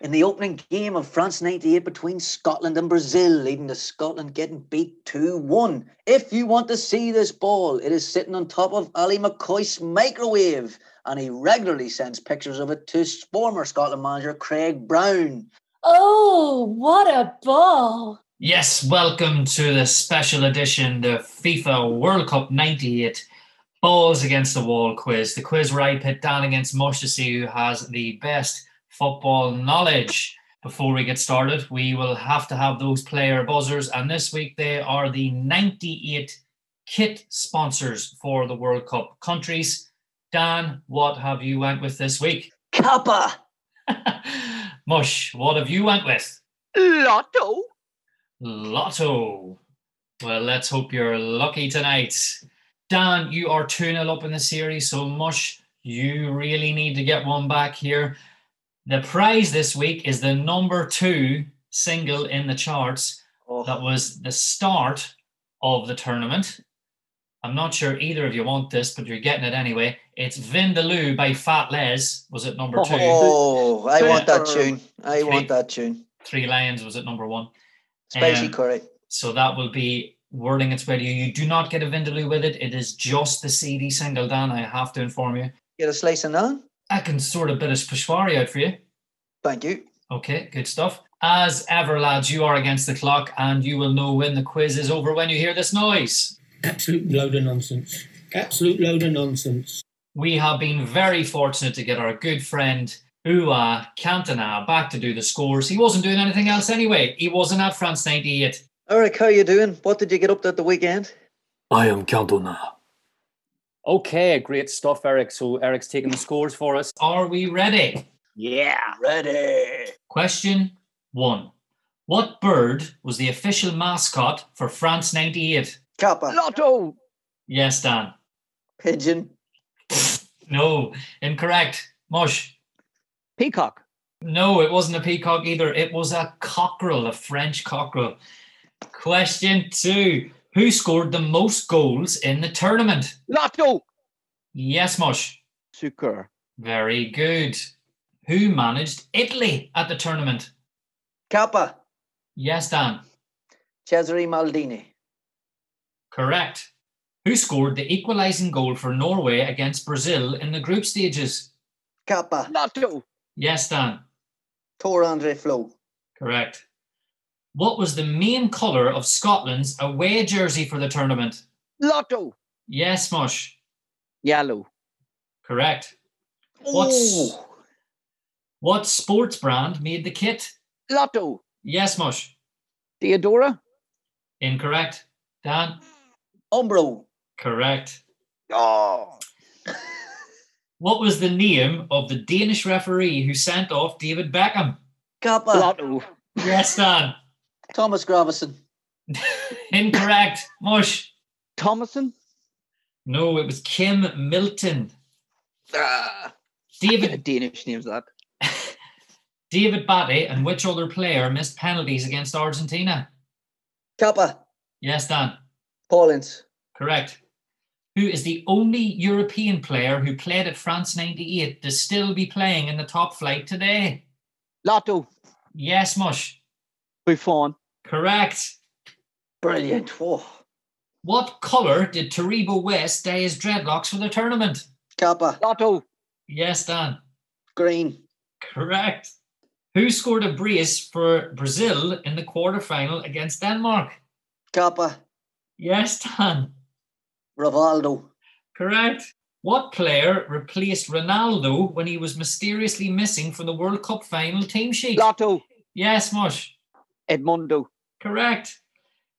in the opening game of France 98 between Scotland and Brazil, leading to Scotland getting beat 2 1. If you want to see this ball, it is sitting on top of Ally McCoist's microwave, and he regularly sends pictures of it to former Scotland manager Craig Brown. Oh, what a ball! Yes, welcome to the special edition, the FIFA World Cup 98 Balls Against the Wall quiz. The quiz where I pit Dan against Mush to who has the best football knowledge. Before we get started, we will have to have those player buzzers, and this week they are the 98 kit sponsors for the World Cup countries. Dan, what have you went with this week? Kappa! Mush, what have you went with? Lotto. Lotto. Well, let's hope you're lucky tonight. Dan, you are 2 0 up in the series, so Mush, you really need to get one back here. The prize this week is the number two single in the charts. Oh. That was the start of the tournament. I'm not sure either of you want this, but you're getting it anyway. It's Vindaloo by Fat Les was at number two. Oh, I want that tune. I want that tune. Three Lions was at number one. Spicy Um, curry. So that will be wording its way to you. You do not get a Vindaloo with it. It is just the CD single, Dan. I have to inform you. Get a slice of naan? I can sort a bit of Peshwari out for you. Thank you. Okay, good stuff. As ever, lads, you are against the clock and you will know when the quiz is over when you hear this noise. Absolute load of nonsense. Absolute load of nonsense. We have been very fortunate to get our good friend Ua Cantona back to do the scores. He wasn't doing anything else anyway. He wasn't at France 98. Eric, how you doing? What did you get up to at the weekend? I am Cantona. Okay, great stuff, Eric. So Eric's taking the scores for us. Are we ready? Yeah. Ready. Question one What bird was the official mascot for France 98? Kappa. Lotto. Yes, Dan. Pigeon. No, incorrect. Mush. Peacock. No, it wasn't a peacock either. It was a cockerel, a French cockerel. Question two Who scored the most goals in the tournament? Lotto. Yes, Mush. Suker. Very good. Who managed Italy at the tournament? Kappa. Yes, Dan. Cesare Maldini. Correct. Who scored the equalising goal for Norway against Brazil in the group stages? Kappa. Lotto. Yes, Dan. Tor Andre Flo. Correct. What was the main colour of Scotland's away jersey for the tournament? Lotto. Yes, Mush. Yellow. Correct. What's Ooh. what sports brand made the kit? Lotto. Yes, Mush. Theodora. Incorrect. Dan. Umbro. Correct. Oh. What was the name of the Danish referee who sent off David Beckham? Kappa. Lotto. Yes, Dan. Thomas Gravison. Incorrect. Mush. Thomason. No, it was Kim Milton. Ah. Get a David Danish names that. David Batty and which other player missed penalties against Argentina? Kappa. Yes, Dan. Paul Ince. Correct. Who is the only European player who played at France 98 to still be playing in the top flight today? Lotto. Yes, Mush. Buffon. Correct. Brilliant. Whoa. What colour did Taribo West dye his dreadlocks for the tournament? Kappa. Lotto. Yes, Dan. Green. Correct. Who scored a brace for Brazil in the quarterfinal against Denmark? Kappa, Yes, Dan. Rivaldo, Correct. What player replaced Ronaldo when he was mysteriously missing from the World Cup final team sheet? Lotto, Yes, Mush. Edmundo, Correct.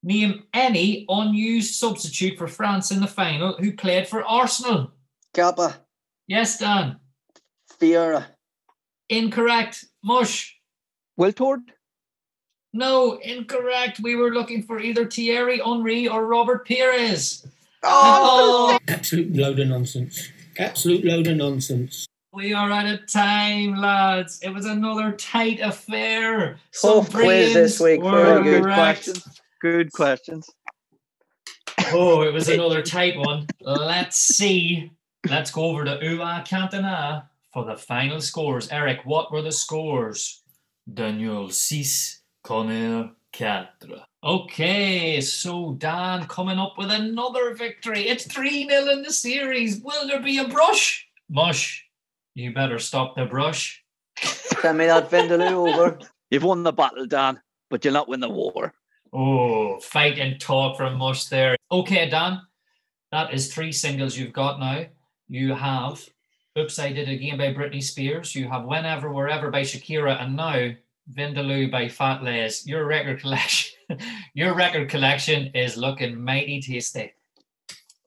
Name any unused substitute for France in the final who played for Arsenal. Kappa, Yes, Dan. Vieira, Incorrect. Mush. Wiltord, No, incorrect. We were looking for either Thierry Henry or Robert Pires. Oh, oh! Absolute load of nonsense. Absolute load of nonsense. We are out of time, lads. It was another tight affair. Tough quiz this week. Very good correct. questions. Good questions. Oh, it was another tight one. Let's see. Let's go over to Ua Cantona for the final scores. Eric, what were the scores? Daniel 6, Connor 4. Okay, so Dan coming up with another victory. It's 3 0 in the series. Will there be a brush? Mush, you better stop the brush. send me that Vindaloo over. You've won the battle, Dan, but you'll not win the war. Oh, fight and talk from Mush there. Okay, Dan, that is three singles you've got now. You have Oops, I Did It Again by Britney Spears. You have Whenever, Wherever by Shakira. And now Vindaloo by Fat Les. Your record collection, your record collection is looking mighty tasty.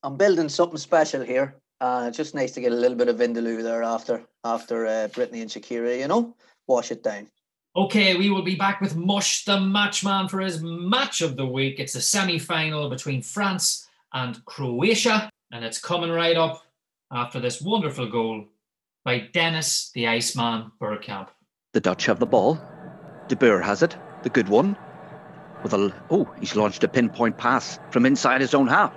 I'm building something special here. Uh, it's just nice to get a little bit of Vindaloo there after after uh, Britney and Shakira, you know? Wash it down. Okay, we will be back with Mush the Matchman for his match of the week. It's a semi final between France and Croatia, and it's coming right up after this wonderful goal by Dennis the Iceman Bergkamp. The Dutch have the ball. De Boer has it, the good one. With a oh, he's launched a pinpoint pass from inside his own half.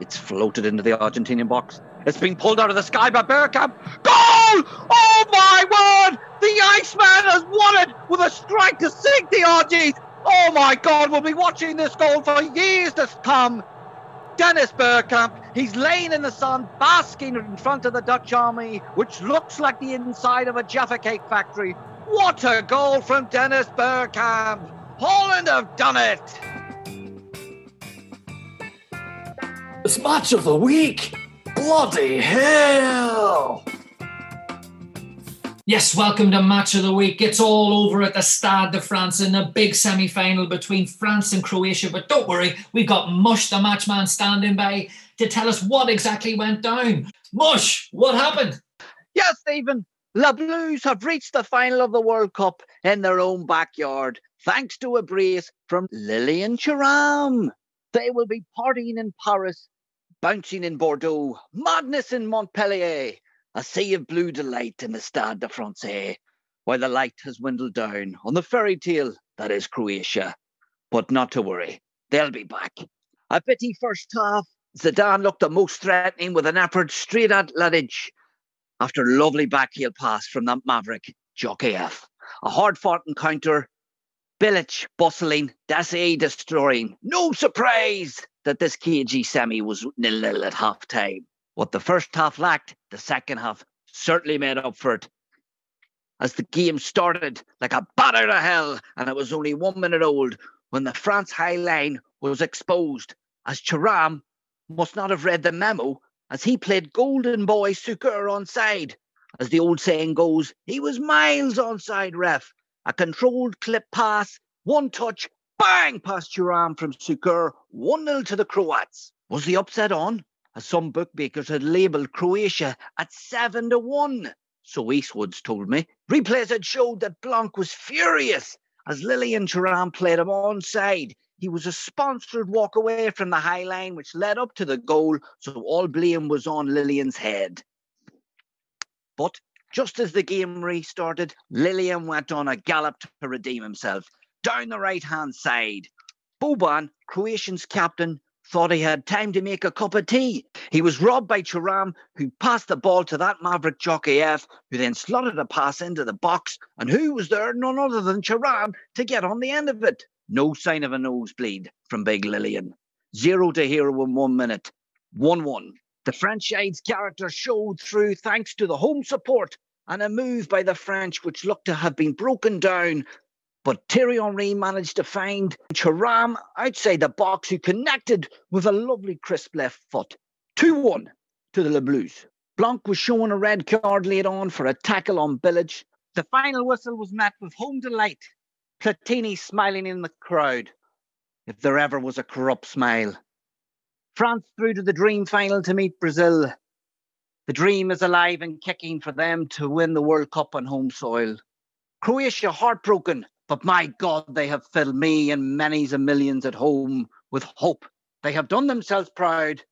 It's floated into the Argentinian box. It's being pulled out of the sky by Bergkamp. Goal! Oh my word! The Iceman has won it with a strike to sink the Argies. Oh my God! We'll be watching this goal for years to come. Dennis Bergkamp, he's laying in the sun, basking in front of the Dutch army, which looks like the inside of a Jaffa cake factory. What a goal from Dennis Bergkamp! Holland have done it! It's match of the week. Bloody hell! Yes, welcome to Match of the Week. It's all over at the Stade de France in the big semi final between France and Croatia. But don't worry, we've got Mush the Matchman standing by to tell us what exactly went down. Mush, what happened? Yes, Stephen. La Blues have reached the final of the World Cup in their own backyard, thanks to a brace from Lilian Thuram. They will be partying in Paris, bouncing in Bordeaux, madness in Montpellier, a sea of blue delight in the Stade de France, while the light has dwindled down on the fairy tale that is Croatia. But not to worry, they'll be back. A pity first half. Zidane looked the most threatening with an effort straight at Ladic after a lovely backheel pass from that maverick, Djorkaeff. A hard fought encounter, Bilic bustling, Desailly destroying. No surprise that this KG semi was nil nil at half time. What the first half lacked, the second half certainly made up for it. As the game started like a bat out of hell, and it was only one minute old when the France high line was exposed, as Thuram must not have read the memo as he played golden boy Suker onside. As the old saying goes, he was miles onside ref. A controlled clip pass, one touch, bang past Thuram from Suker, 1 0 to the Croats. Was the upset on? As some bookmakers had labelled Croatia at 7 to 1. So Eastwoods told me. Replays had showed that Blanc was furious as Lilian Thuram played him onside. He was a sponsored walk away from the high line, which led up to the goal, so all blame was on Lilian's head. But just as the game restarted, Lilian went on a gallop to redeem himself. Down the right hand side, Boban, Croatian's captain, thought he had time to make a cup of tea. He was robbed by Thuram, who passed the ball to that maverick Djorkaeff, who then slotted a pass into the box, and who was there? None other than Thuram to get on the end of it. No sign of a nosebleed from Big Lilian. Zero to hero in one minute. 1 1. The French side's character showed through thanks to the home support and a move by the French which looked to have been broken down. But Thierry Henry managed to find Thuram outside the box, who connected with a lovely crisp left foot. 2 1 to the Le Blues. Blanc was shown a red card laid on for a tackle on Bilic. The final whistle was met with home delight. Platini smiling in the crowd, if there ever was a corrupt smile. France through to the dream final to meet Brazil. The dream is alive and kicking for them to win the World Cup on home soil. Croatia heartbroken, but my God, they have filled me and many's a millions at home with hope. They have done themselves proud.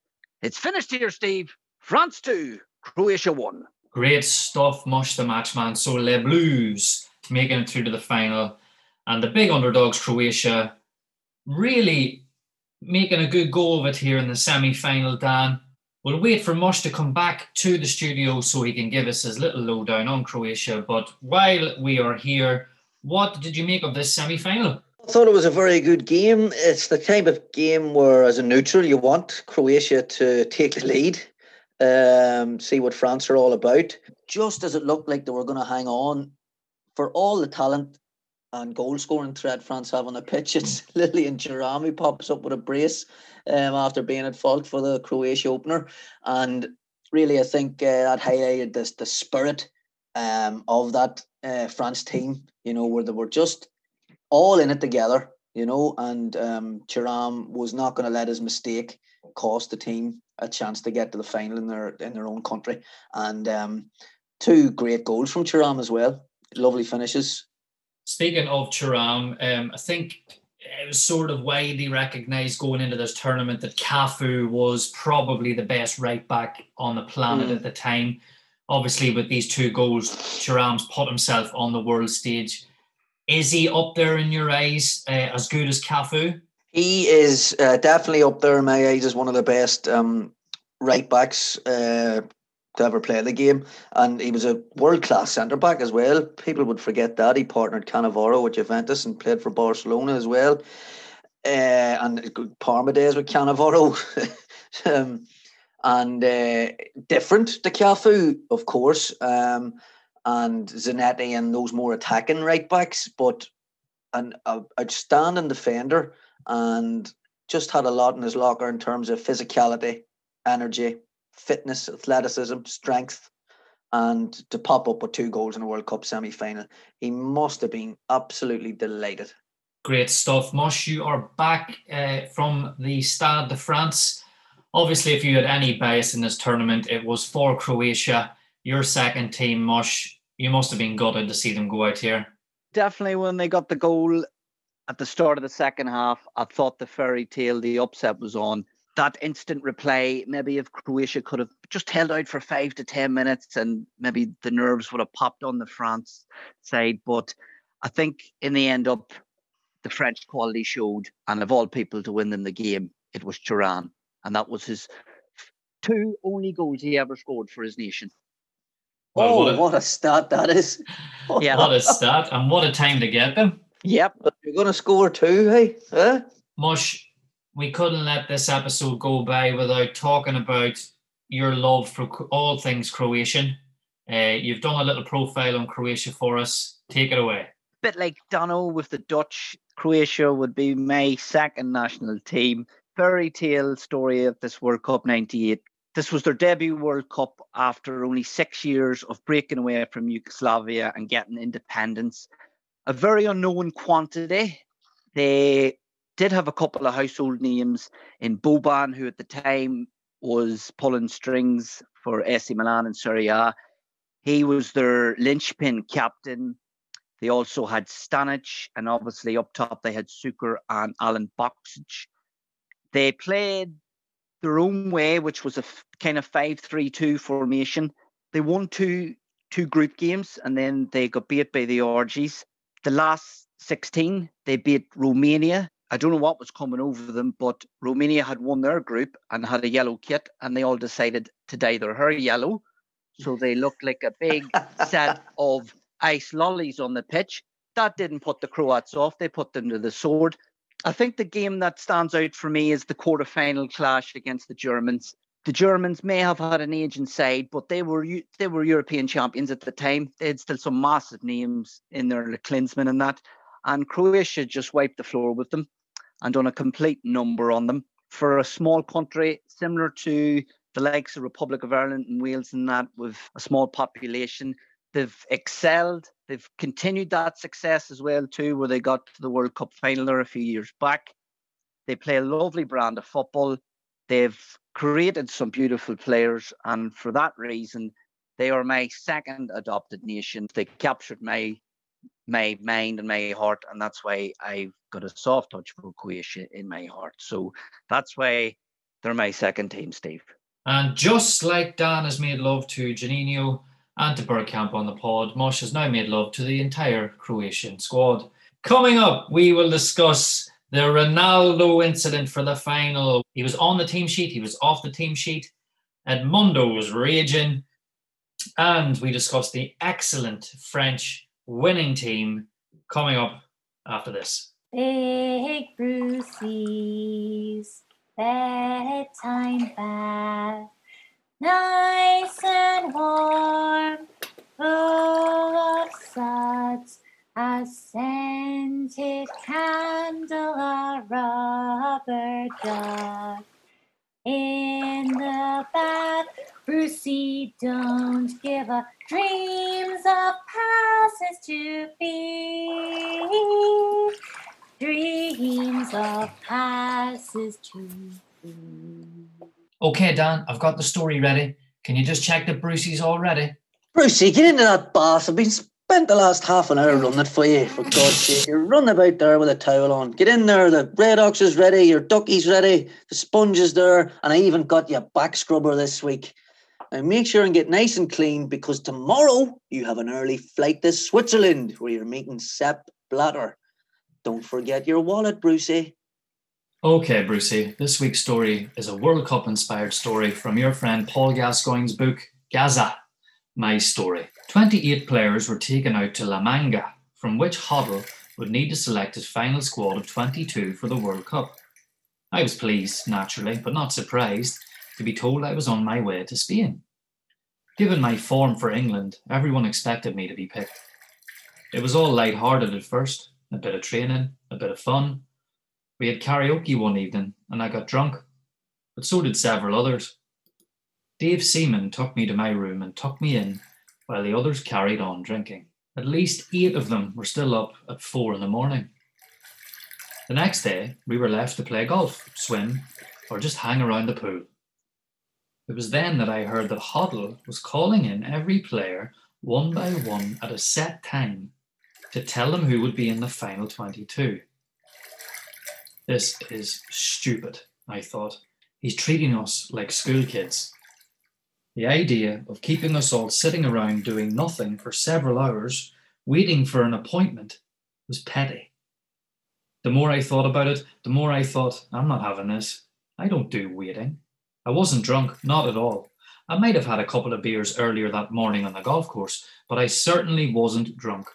It's finished here, Steve. France 2, Croatia 1. Great stuff, Mush the matchman. So Le Blues making it through to the final. And the big underdogs, Croatia, really making a good go of it here in the semi final, Dan. We'll wait for Mush to come back to the studio so he can give us his little lowdown on Croatia. But while we are here, what did you make of this semi final? I thought it was a very good game. It's the type of game where, as a neutral, you want Croatia to take the lead, um, see what France are all about. Just as it looked like they were going to hang on, for all the talent and goal scoring threat France have on the pitch, it's Lilian Thuram who pops up with a brace um, after being at fault for the Croatia opener. And really, I think uh, that highlighted this the spirit um, of that uh, France team, you know, where they were just all in it together, you know, and um, Thuram was not going to let his mistake cost the team a chance to get to the final in their in their own country. And um, two great goals from Thuram as well. Lovely finishes. Speaking of Thuram, um, I think it was sort of widely recognised going into this tournament that Cafu was probably the best right back on the planet Mm. at the time. Obviously, with these two goals, Thuram's put himself on the world stage. Is he up there in your eyes uh, as good as Cafu? He is uh, definitely up there in my eyes as one of the best um, right backs uh, to ever play the game, and he was a world class centre back as well. People would forget that he partnered Cannavaro with Juventus and played for Barcelona as well, uh, and Parma days with Cannavaro. um, and uh, different to Cafu, of course, um, and Zanetti and those more attacking right backs, but an a outstanding defender and just had a lot in his locker in terms of physicality, energy, fitness, athleticism, strength, and to pop up with two goals in a World Cup semi final. He must have been absolutely delighted. Great stuff. Mosh, you are back uh, from the Stade de France. Obviously, if you had any bias in this tournament, it was for Croatia, your second team, Mosh. You must have been gutted to see them go out here. Definitely when they got the goal at the start of the second half, I thought the fairy tale, the upset was on. That instant replay, maybe if Croatia could have just held out for five to 10 minutes and maybe the nerves would have popped on the France side. But I think in the end up, the French quality showed, and of all people to win them the game, it was Thuram. And that was his two only goals he ever scored for his nation. Well, oh, what a- what a stat that is. Yeah. What a stat, and what a time to get them. Yep. You're going to score two, hey? Huh? Mush, we couldn't let this episode go by without talking about your love for all things Croatian. Uh, you've done a little profile on Croatia for us. Take it away. bit like Dono with the Dutch, Croatia would be my second national team. Fairy tale story of this World Cup 98. This was their debut World Cup after only six years of breaking away from Yugoslavia and getting independence. A very unknown quantity. They did have a couple of household names in Boban, who at the time was pulling strings for AC Milan and Serie A. He was their linchpin captain. They also had Stanic, and obviously up top they had Suker and Alen Boksic. They played their own way, which was a f- kind of 5-3-2 formation. They won two two group games, and then they got beat by the Argies. The last 16, they beat Romania. I don't know what was coming over them, but Romania had won their group and had a yellow kit, and they all decided to dye their hair yellow. So they looked like a big set of ice lollies on the pitch. That didn't put the Croats off. They put them to the sword. I think the game that stands out for me is the quarter-final clash against the Germans. the Germans may have had an age inside, but they were they were European champions at the time. They had still some massive names in there, like Klinsmann and that. And Croatia just wiped the floor with them and done a complete number on them. For a small country similar to the likes of Republic of Ireland and Wales and that, with a small population, they've excelled. They've continued that success as well too, where they got to the World Cup final there a few years back. They play a lovely brand of football. They've created some beautiful players, and for that reason, they are my second adopted nation. They captured my my mind and my heart, and that's why I've got a soft touch for Croatia in my heart. So that's why they're my second team, Steve. And just like Dan has made love to Janino and to Bergkamp on the pod, Mosh has now made love to the entire Croatian squad. Coming up, we will discuss the Ronaldo incident for the final. He was on the team sheet, he was off the team sheet. Edmundo was raging. And we discussed the excellent French winning team coming up after this. Big Brucey's bedtime bath, nice and warm, full of suds, a scented candle, a rubber duck. In the bath, Brucey don't give up dreams of passes to be. Dreams of passes to be. Okay, Dan, I've got the story ready. Can you just check that Brucey's all ready? Brucey, get into that bath. I've been spent the last half an hour running it for you, for God's sake. You're running about there with a towel on. Get in there. The Radox is ready. Your ducky's ready. The sponge is there. And I even got you a back scrubber this week. Now make sure and get nice and clean because tomorrow you have an early flight to Switzerland where you're meeting Sepp Blatter. Don't forget your wallet, Brucey. Okay, Brucey, this week's story is a World Cup inspired story from your friend Paul Gascoigne's book, Gazza My Story. 28 players were taken out to La Manga, from which Hoddle would need to select his final squad of 22 for the World Cup. I was pleased, naturally, but not surprised, to be told I was on my way to Spain. Given my form for England, everyone expected me to be picked. It was all light-hearted at first, a bit of training, a bit of fun. We had karaoke one evening, and I got drunk, but so did several others. Dave Seaman took me to my room and tucked me in while the others carried on drinking. At least eight of them were still up at four in the morning. The next day, we were left to play golf, swim, or just hang around the pool. It was then that I heard that Hoddle was calling in every player one by one at a set time to tell them who would be in the final 22. This is stupid, I thought. He's treating us like school kids. The idea of keeping us all sitting around doing nothing for several hours, waiting for an appointment, was petty. The more I thought about it, the more I thought, I'm not having this. I don't do waiting. I wasn't drunk, not at all. I might have had a couple of beers earlier that morning on the golf course, but I certainly wasn't drunk.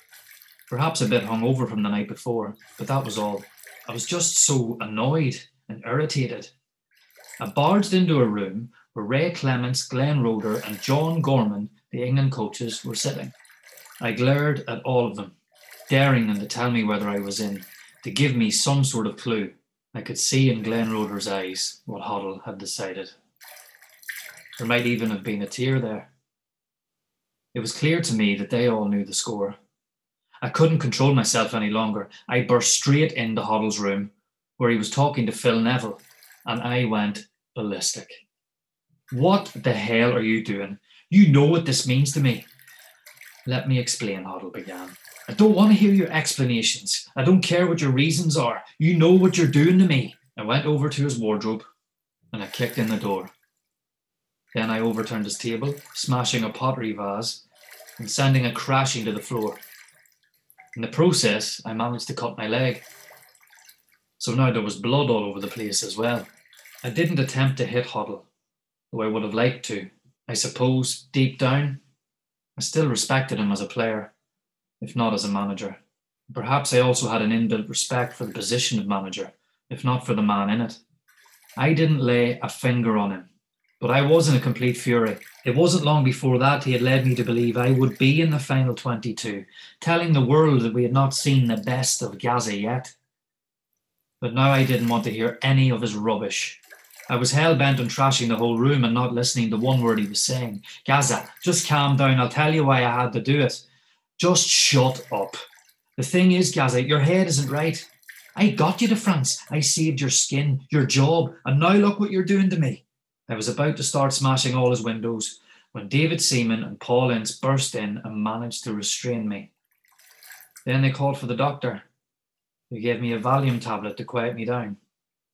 Perhaps a bit hungover from the night before, but that was all. I was just so annoyed and irritated. I barged into a room where Ray Clemence, Glenn Roeder, and John Gorman, the England coaches, were sitting. I glared at all of them, daring them to tell me whether I was in, to give me some sort of clue. I could see in Glenn Roeder's eyes what Hoddle had decided. There might even have been a tear there. It was clear to me that they all knew the score. I couldn't control myself any longer. I burst straight into Hoddle's room, where he was talking to Phil Neville, and I went ballistic. What the hell are you doing? You know what this means to me. Let me explain, Hoddle began. I don't want to hear your explanations. I don't care what your reasons are. You know what you're doing to me. I went over to his wardrobe and I kicked in the door. Then I overturned his table, smashing a pottery vase and sending it crashing to the floor. In the process, I managed to cut my leg. So now there was blood all over the place as well. I didn't attempt to hit Hoddle, though I would have liked to. I suppose, deep down, I still respected him as a player, if not as a manager. Perhaps I also had an inbuilt respect for the position of manager, if not for the man in it. I didn't lay a finger on him, But I was in a complete fury. It wasn't long before that he had led me to believe I would be in the final 22, telling the world that we had not seen the best of Gazza yet. But now I didn't want to hear any of his rubbish. I was hell bent on trashing the whole room and not listening to one word he was saying. Gazza, just calm down. I'll tell you why I had to do it. Just shut up. The thing is, Gazza, your head isn't right. I got you to France. I saved your skin, your job, and now look what you're doing to me. I was about to start smashing all his windows when David Seaman and Paul Ince burst in and managed to restrain me. Then they called for the doctor, who gave me a Valium tablet to quiet me down.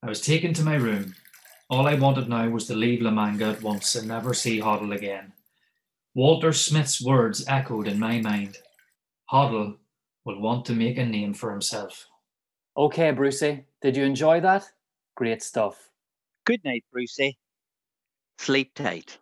I was taken to my room. All I wanted now was to leave La Manga at once and never see Hoddle again. Walter Smith's words echoed in my mind. Hoddle will want to make a name for himself. Okay, Brucey, did you enjoy that? Great stuff. Good night, Brucey. Sleep tight.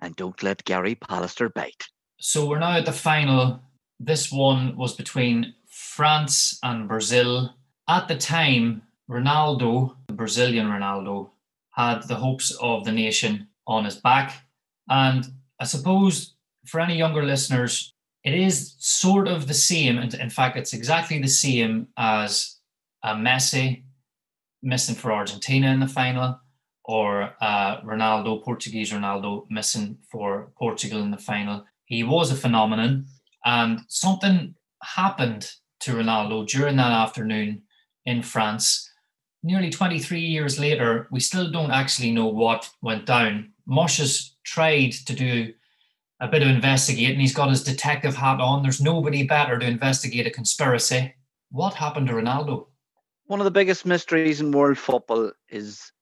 And don't let Gary Pallister bite. So we're now at the final. This one was between France and Brazil. At the time, Ronaldo, the Brazilian Ronaldo, had the hopes of the nation on his back. And I suppose for any younger listeners, it is sort of the same. and In fact, it's exactly the same as a Messi missing for Argentina in the final, or uh, Ronaldo, Portuguese Ronaldo, missing for Portugal in the final. He was a phenomenon, and something happened to Ronaldo during that afternoon in France. Nearly 23 years later, we still don't actually know what went down. Mosh has tried to do a bit of investigating. He's got his detective hat on. There's nobody better to investigate a conspiracy. What happened to Ronaldo? One of the biggest mysteries in world football is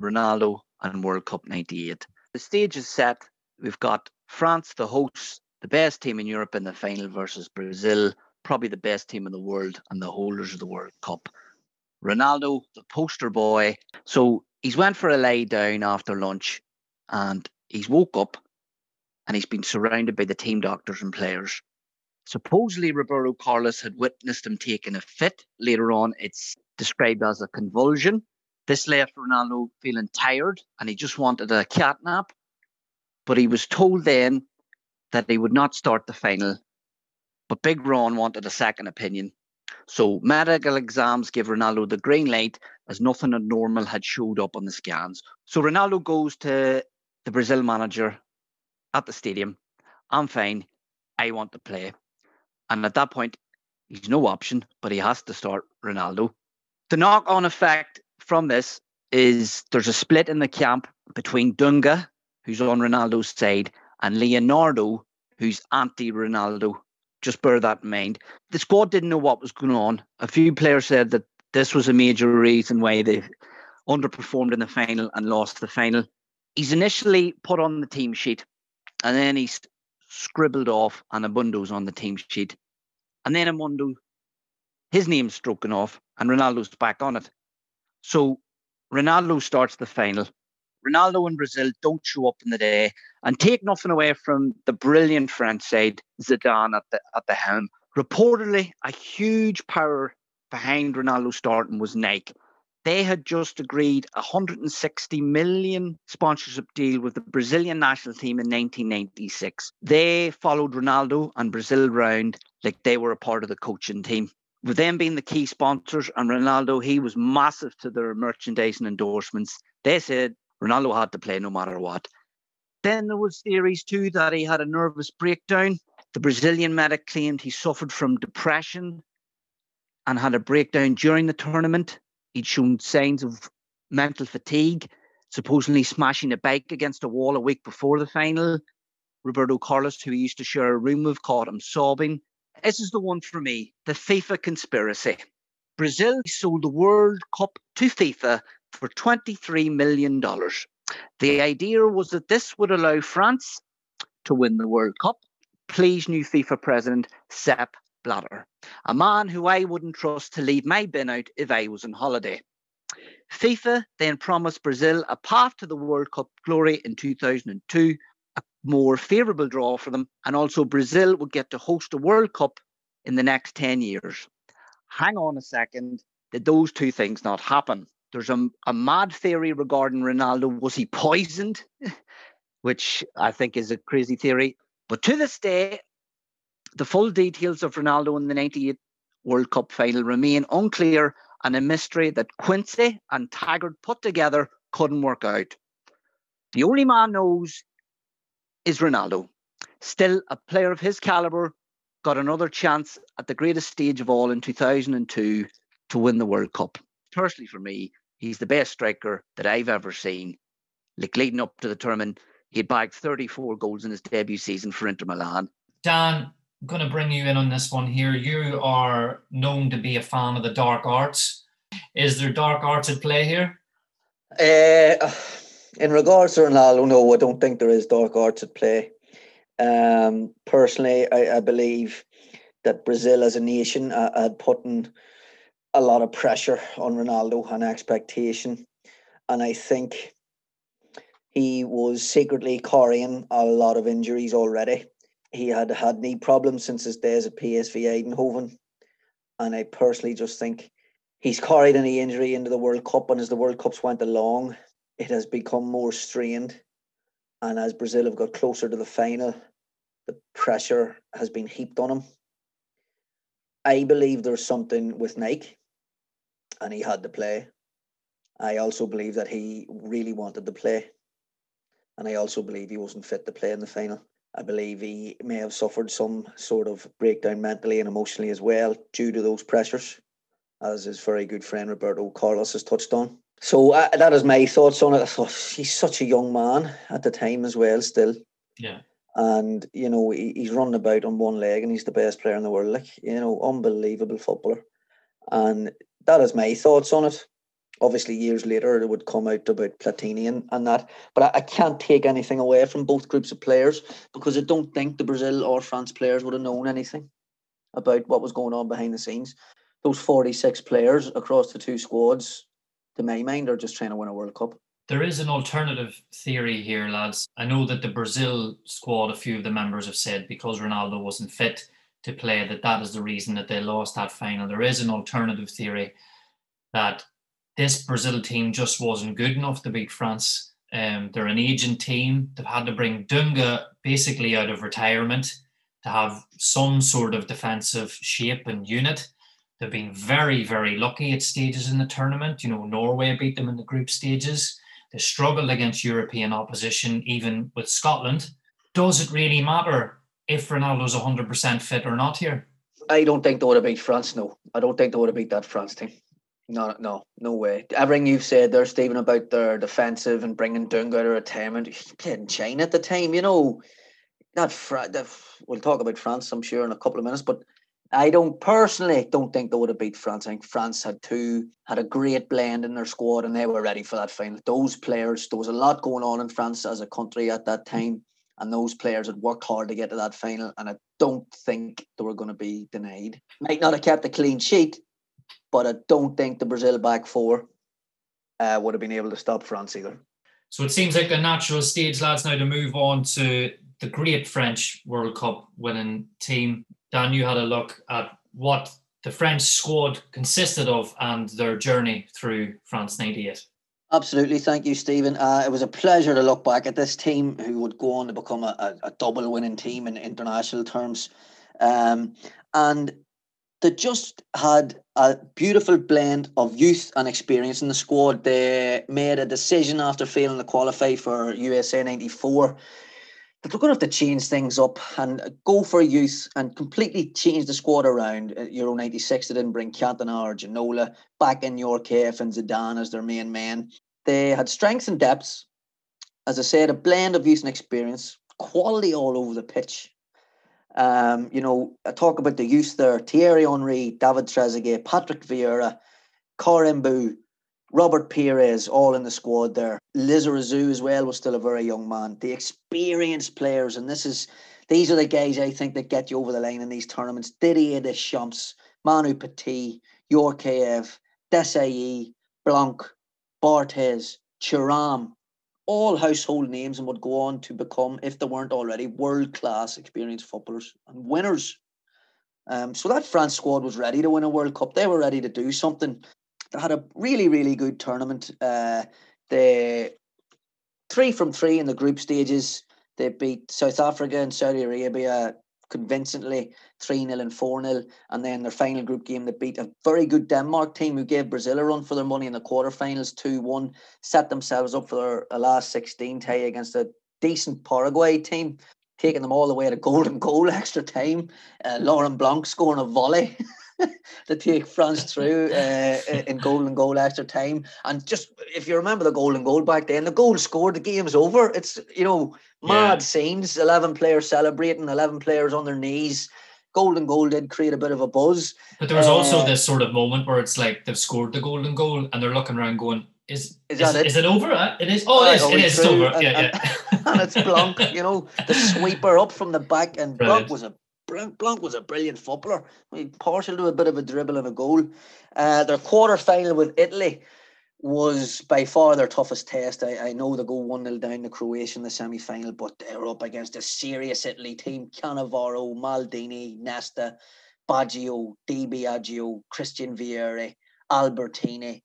Ronaldo and World Cup 98. The stage is set. We've got France, the hosts, the best team in Europe in the final versus Brazil, probably the best team in the world and the holders of the World Cup. Ronaldo, the poster boy. So he's went for a lay down after lunch and he's woke up and he's been surrounded by the team doctors and players. Supposedly, Roberto Carlos had witnessed him taking a fit. Later on, it's described as a convulsion. This left Ronaldo feeling tired and he just wanted a cat nap. But he was told then that they would not start the final. But Big Ron wanted a second opinion. So medical exams give Ronaldo the green light as nothing abnormal had showed up on the scans. So Ronaldo goes to the Brazil manager at the stadium. I'm fine. I want to play. And at that point, he's no option, but he has to start Ronaldo. The knock on effect from this is there's a split in the camp between Dunga, who's on Ronaldo's side, and Leonardo, who's anti Ronaldo. Just bear that in mind. The squad didn't know what was going on. A few players said that this was a major reason why they underperformed in the final and lost the final. He's initially put on the team sheet and then he's scribbled off and Edmundo's on the team sheet. And then Edmundo, his name's stroking off and Ronaldo's back on it. So Ronaldo starts the final. Ronaldo and Brazil don't show up in the day and take nothing away from the brilliant French side, Zidane at the at the helm. Reportedly, a huge power behind Ronaldo starting was Nike. They had just agreed a 160 million sponsorship deal with the Brazilian national team in 1996. They followed Ronaldo and Brazil round like they were a part of the coaching team with them being the key sponsors and Ronaldo, he was massive to their merchandising endorsements. They said Ronaldo had to play no matter what. Then there was theories too that he had a nervous breakdown. The Brazilian medic claimed he suffered from depression and had a breakdown during the tournament. He'd shown signs of mental fatigue, supposedly smashing a bike against a wall a week before the final. Roberto Carlos, who he used to share a room with, caught him sobbing. This is the one for me the FIFA conspiracy. Brazil sold the World Cup to FIFA for $23 million. The idea was that this would allow France to win the World Cup. Please, new FIFA president Sepp Blatter, a man who I wouldn't trust to leave my bin out if I was on holiday. FIFA then promised Brazil a path to the World Cup glory in 2002 more favourable draw for them. And also, Brazil would get to host a World Cup in the next 10 years. Hang on a second. Did those two things not happen? There's a, a mad theory regarding Ronaldo. Was he poisoned? Which I think is a crazy theory. But to this day, the full details of Ronaldo in the 98 World Cup final remain unclear and a mystery that Quincy and Taggart put together couldn't work out. The only man knows is Ronaldo. Still, a player of his caliber got another chance at the greatest stage of all in 2002 to win the World Cup. Personally, for me, he's the best striker that I've ever seen. Like leading up to the tournament, he had bagged 34 goals in his debut season for Inter Milan. Dan, I'm going to bring you in on this one here. You are known to be a fan of the dark arts. Is there dark arts at play here? Uh, in regards to Ronaldo, no, I don't think there is dark arts at play. Um, personally, I, I believe that Brazil as a nation uh, had put in a lot of pressure on Ronaldo and expectation. And I think he was secretly carrying a lot of injuries already. He had had knee problems since his days at PSV Eindhoven. And I personally just think he's carried any injury into the World Cup. And as the World Cups went along, it has become more strained. And as Brazil have got closer to the final, the pressure has been heaped on him. I believe there's something with Nike, and he had to play. I also believe that he really wanted to play, and I also believe he wasn't fit to play in the final. I believe he may have suffered some sort of breakdown mentally and emotionally as well due to those pressures, as his very good friend Roberto Carlos has touched on. So uh, that is my thoughts on it. I thought he's such a young man at the time as well, still. Yeah. And you know he, he's running about on one leg, and he's the best player in the world. Like you know, unbelievable footballer. And that is my thoughts on it. Obviously, years later, it would come out about Platini and, and that. But I, I can't take anything away from both groups of players because I don't think the Brazil or France players would have known anything about what was going on behind the scenes. Those 46 players across the two squads, to my mind, are just trying to win a World Cup. There is an alternative theory here, lads. I know that the Brazil squad, a few of the members have said because Ronaldo wasn't fit to play, that that is the reason that they lost that final. There is an alternative theory that this Brazil team just wasn't good enough to beat France. Um, they're an aging team. They've had to bring Dunga basically out of retirement to have some sort of defensive shape and unit. They've been very, very lucky at stages in the tournament. You know, Norway beat them in the group stages. They struggled against European opposition, even with Scotland. Does it really matter if Ronaldo's 100% fit or not here? I don't think they would have beat France. No, I don't think they would have beat that France team. No, no, no way. Everything you've said there, Stephen, about their defensive and bringing Dunga of retirement. He played in China at the time, you know. Not Fr- we'll talk about France, I'm sure, in a couple of minutes. But I don't personally don't think they would have beat France. I think France had two had a great blend in their squad and they were ready for that final. Those players, there was a lot going on in France as a country at that time, and those players had worked hard to get to that final. And I don't think they were going to be denied. Might not have kept a clean sheet, but I don't think the Brazil back four uh, would have been able to stop France either. So it seems like a natural stage, lads, now to move on to the great French World Cup winning team. Dan, you had a look at what the French squad consisted of and their journey through France 98. Absolutely. Thank you, Stephen. Uh, it was a pleasure to look back at this team who would go on to become a, a, double winning team in international terms. Um, and they just had a beautiful blend of youth and experience in the squad. They made a decision after failing to qualify for USA 94 that they're going to have to change things up and go for youth and completely change the squad around. Uh, Euro 96, they didn't bring Cantona or Ginola back in Djorkaeff and Zidane as their main men. They had strengths and depths. As I said, a blend of youth and experience, quality all over the pitch. Um, you know, I talk about the youth there Thierry Henry, David Trezeguet, Patrick Vieira, Karembeu, Robert Pires, all in the squad there. Lizarazu as well was still a very young man. The experienced players, and this is these are the guys I think that get you over the line in these tournaments. Didier Deschamps, Manu Petit, Djorkaeff, Desailly, Blanc, Barthez, Thuram, all household names and would go on to become, if they weren't already, world class experienced footballers and winners. Um, so that France squad was ready to win a World Cup. They were ready to do something. They had a really, really good tournament. Uh, they three from three in the group stages. They beat South Africa and Saudi Arabia convincingly 3 0 and 4 0. And then their final group game, they beat a very good Denmark team who gave Brazil a run for their money in the quarterfinals 2 1, set themselves up for their last 16 tie against a decent Paraguay team, taking them all the way to golden goal extra time. Uh, Laurent Blanc scoring a volley. to take France through uh, in and goal extra time. And just if you remember the golden goal back then, the goal scored, the game's over. It's you know mad Yeah. scenes. Eleven players celebrating, eleven players on their knees. Golden goal did create a bit of a buzz. But there was also Uh, this sort of moment where it's like they've scored the golden goal and they're looking around going, "Is Is is, it? is it over? Uh, It is. Oh, it is. It is. It's over. and- Yeah, and- yeah. and it's Blanc, you know, the sweeper up from the back, and Blanc was a Blanc, was a brilliant footballer. Mean, partial to a bit of a dribble and a goal. Uh, their quarter final with Italy was by far their toughest test. I, I know they go 1 0 down to Croatia in the semi final, but they're up against a serious Italy team Cannavaro, Maldini, Nesta, Baggio, Di Biagio, Christian Vieri, Albertini.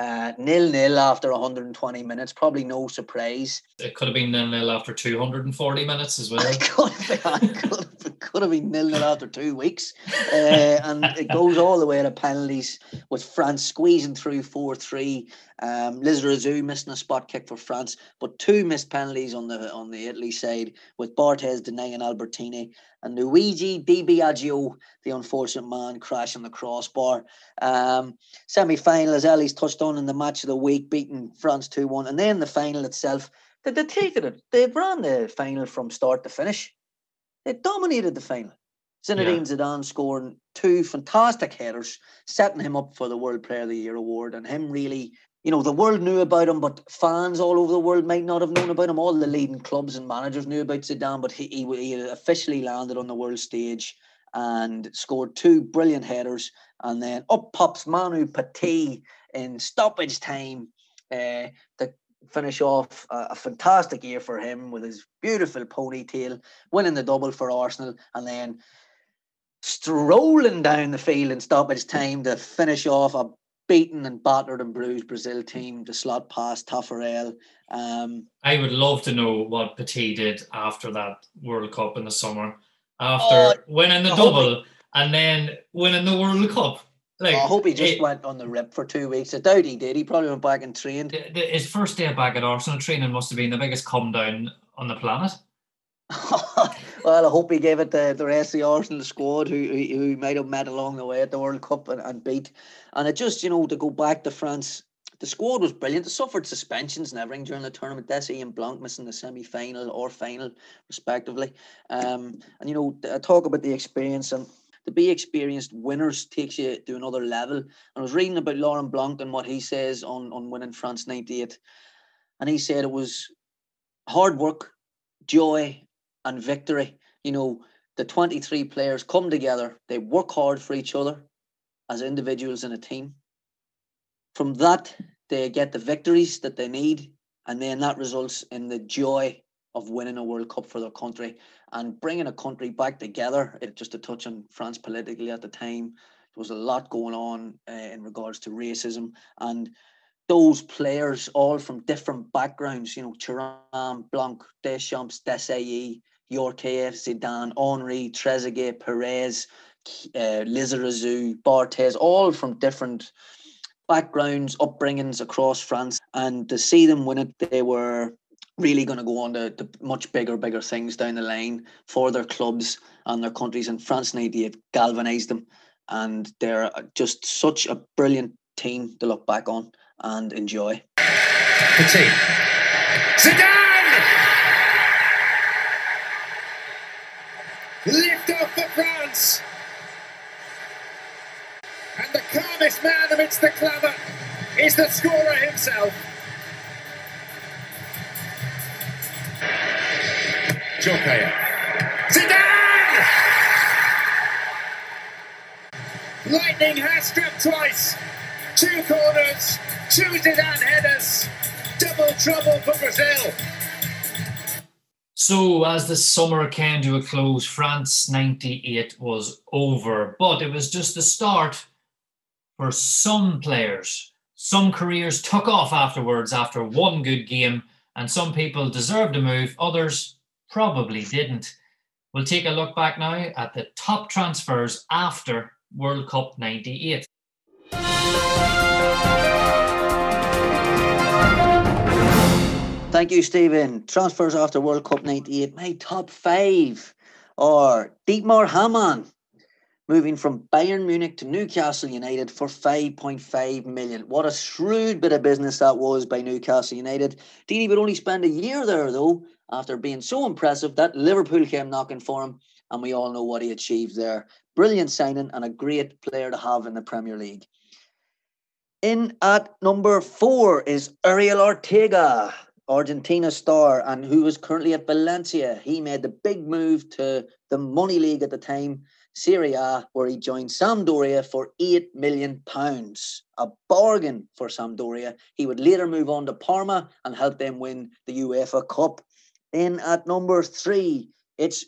Uh, nil nil after 120 minutes, probably no surprise. It could have been nil nil after 240 minutes as well. It could have been, could have, could have been nil nil after two weeks, uh, and it goes all the way to penalties with France squeezing through four three. Um, Lizarazu missing a spot kick for France, but two missed penalties on the on the Italy side with Barthez denying Albertini and Luigi Di Biagio, the unfortunate man, crashing the crossbar. Um, Semi final, as Ellie's touched on in the match of the week, beating France two one, and then the final itself. They, they taken it. They ran the final from start to finish. They dominated the final. Zinedine Zidane scoring two fantastic headers, setting him up for the World Player of the Year award, and him really, you know, the world knew about him, but fans all over the world might not have known about him. All the leading clubs and managers knew about Zidane, but he, he, he officially landed on the world stage and scored two brilliant headers. And then up pops Manu Petit in stoppage time uh, to finish off a, a fantastic year for him with his beautiful ponytail, winning the double for Arsenal, and then strolling down the field in stoppage time to finish off a beaten and battered and bruised Brazil team to slot past Taffarel. Um, I would love to know what Petit did after that World Cup in the summer, after Oh, winning the double and then winning the World Cup. Like I hope he just it- went on the rip for two weeks. I doubt he did. He probably went back and trained. his first day back at Arsenal training must have been the biggest come down on the planet. well, I hope he gave it to the rest of the Arsenal squad who who, who might have met along the way at the World Cup and, and beat. And it just, you know, to go back to France, the squad was brilliant. They suffered suspensions and everything during the tournament. Desi and Blanc missing the semi final or final, respectively. Um, and, you know, I talk about the experience and to be experienced winners takes you to another level. I was reading about Laurent Blanc and what he says on, on winning France 98. And he said it was hard work, joy, and victory. You know, the 23 players come together, they work hard for each other as individuals in a team. From that, they get the victories that they need, and then that results in the joy of winning a World Cup for their country and bringing a country back together. It just to touch on France politically at the time, there was a lot going on uh, in regards to racism and those players all from different backgrounds, you know, Thuram, Blanc, Deschamps, Desailly, Djorkaeff, Zidane, Henry, Trezeguet, Pires, uh, Lizarazu, Barthez, all from different backgrounds, upbringings across France. And to see them win it, they were really going to go on to, to much bigger, bigger things down the line for their clubs and their countries. And France 98 galvanised them. And they're uh, just such a brilliant team to look back on and enjoy. Petit. Zidane! Lift off for France! And the calmest man amidst the clamour is the scorer himself. Djorkaeff. Zidane! Lightning has struck twice. Two corners, two Zidane headers. Double trouble for Brazil. So, as the summer came to a close, France 98 was over, but it was just the start for some players. Some careers took off afterwards after one good game, and some people deserved a move, others probably didn't. We'll take a look back now at the top transfers after World Cup 98. Thank you, Stephen. Transfers after World Cup 98. My top five are Dietmar Hamann, moving from Bayern Munich to Newcastle United for 5.5 million. What a shrewd bit of business that was by Newcastle United. Didi would only spend a year there, though, after being so impressive that Liverpool came knocking for him, and we all know what he achieved there. Brilliant signing and a great player to have in the Premier League. In at number four is Ariel Ortega, Argentina star, and who is currently at Valencia. He made the big move to the money league at the time, Serie A, where he joined Sampdoria for eight million pounds, a bargain for Sampdoria. He would later move on to Parma and help them win the UEFA Cup. Then at number three, it's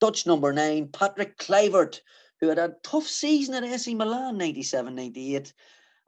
Dutch number nine, Patrick Kluivert, who had a tough season at AC Milan 97 98.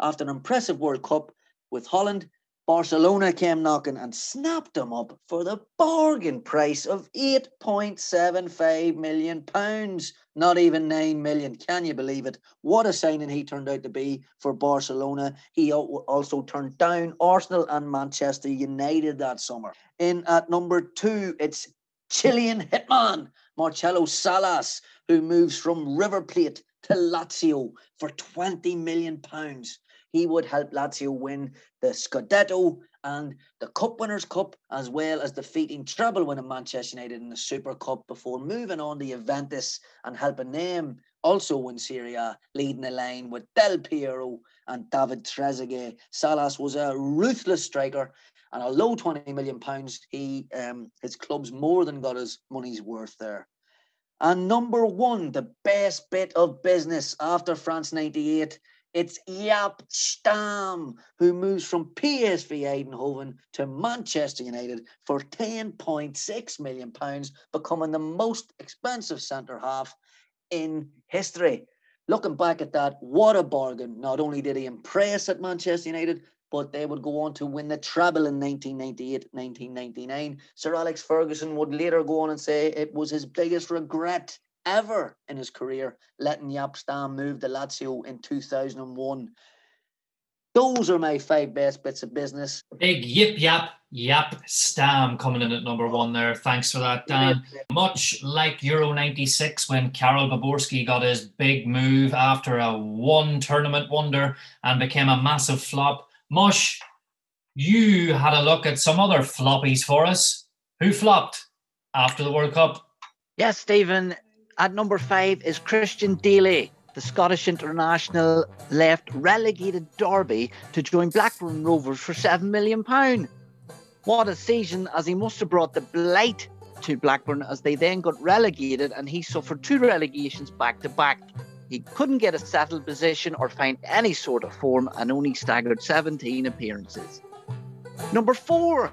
After an impressive World Cup with Holland, Barcelona came knocking and snapped him up for the bargain price of 8.75 million pounds. Not even 9 million. Can you believe it? What a signing he turned out to be for Barcelona. He also turned down Arsenal and Manchester United that summer. In at number two, it's Chilean hitman Marcelo Salas, who moves from River Plate to Lazio for 20 million pounds he would help Lazio win the Scudetto and the Cup Winners' Cup, as well as defeating treble winning Manchester United in the Super Cup before moving on to Juventus and helping them also win Serie A, leading the line with Del Piero and David Trezeguet. Salas was a ruthless striker, and although 20 million pounds, he um, his club's more than got his money's worth there. And number one, the best bit of business after France 98 it's Jaap Stam who moves from PSV Eindhoven to Manchester United for 10.6 million pounds, becoming the most expensive centre half in history. Looking back at that, what a bargain. Not only did he impress at Manchester United, but they would go on to win the treble in 1998 1999. Sir Alex Ferguson would later go on and say it was his biggest regret ever in his career, letting Jaap Stam move to Lazio in 2001. Those are my five best bits of business. Big yip yap yap Stam coming in at number one there. Thanks for that, Dan. Much like Euro 96 when Karel Poborsky got his big move after a one tournament wonder and became a massive flop. Mush, you had a look at some other floppies for us. Who flopped after the World Cup? Yes, Stephen. At number five is Christian Dailly. The Scottish international left relegated Derby to join Blackburn Rovers for £7 million. What a season, as he must have brought the blight to Blackburn as they then got relegated and he suffered two relegations back to back. He couldn't get a settled position or find any sort of form and only staggered 17 appearances. Number four,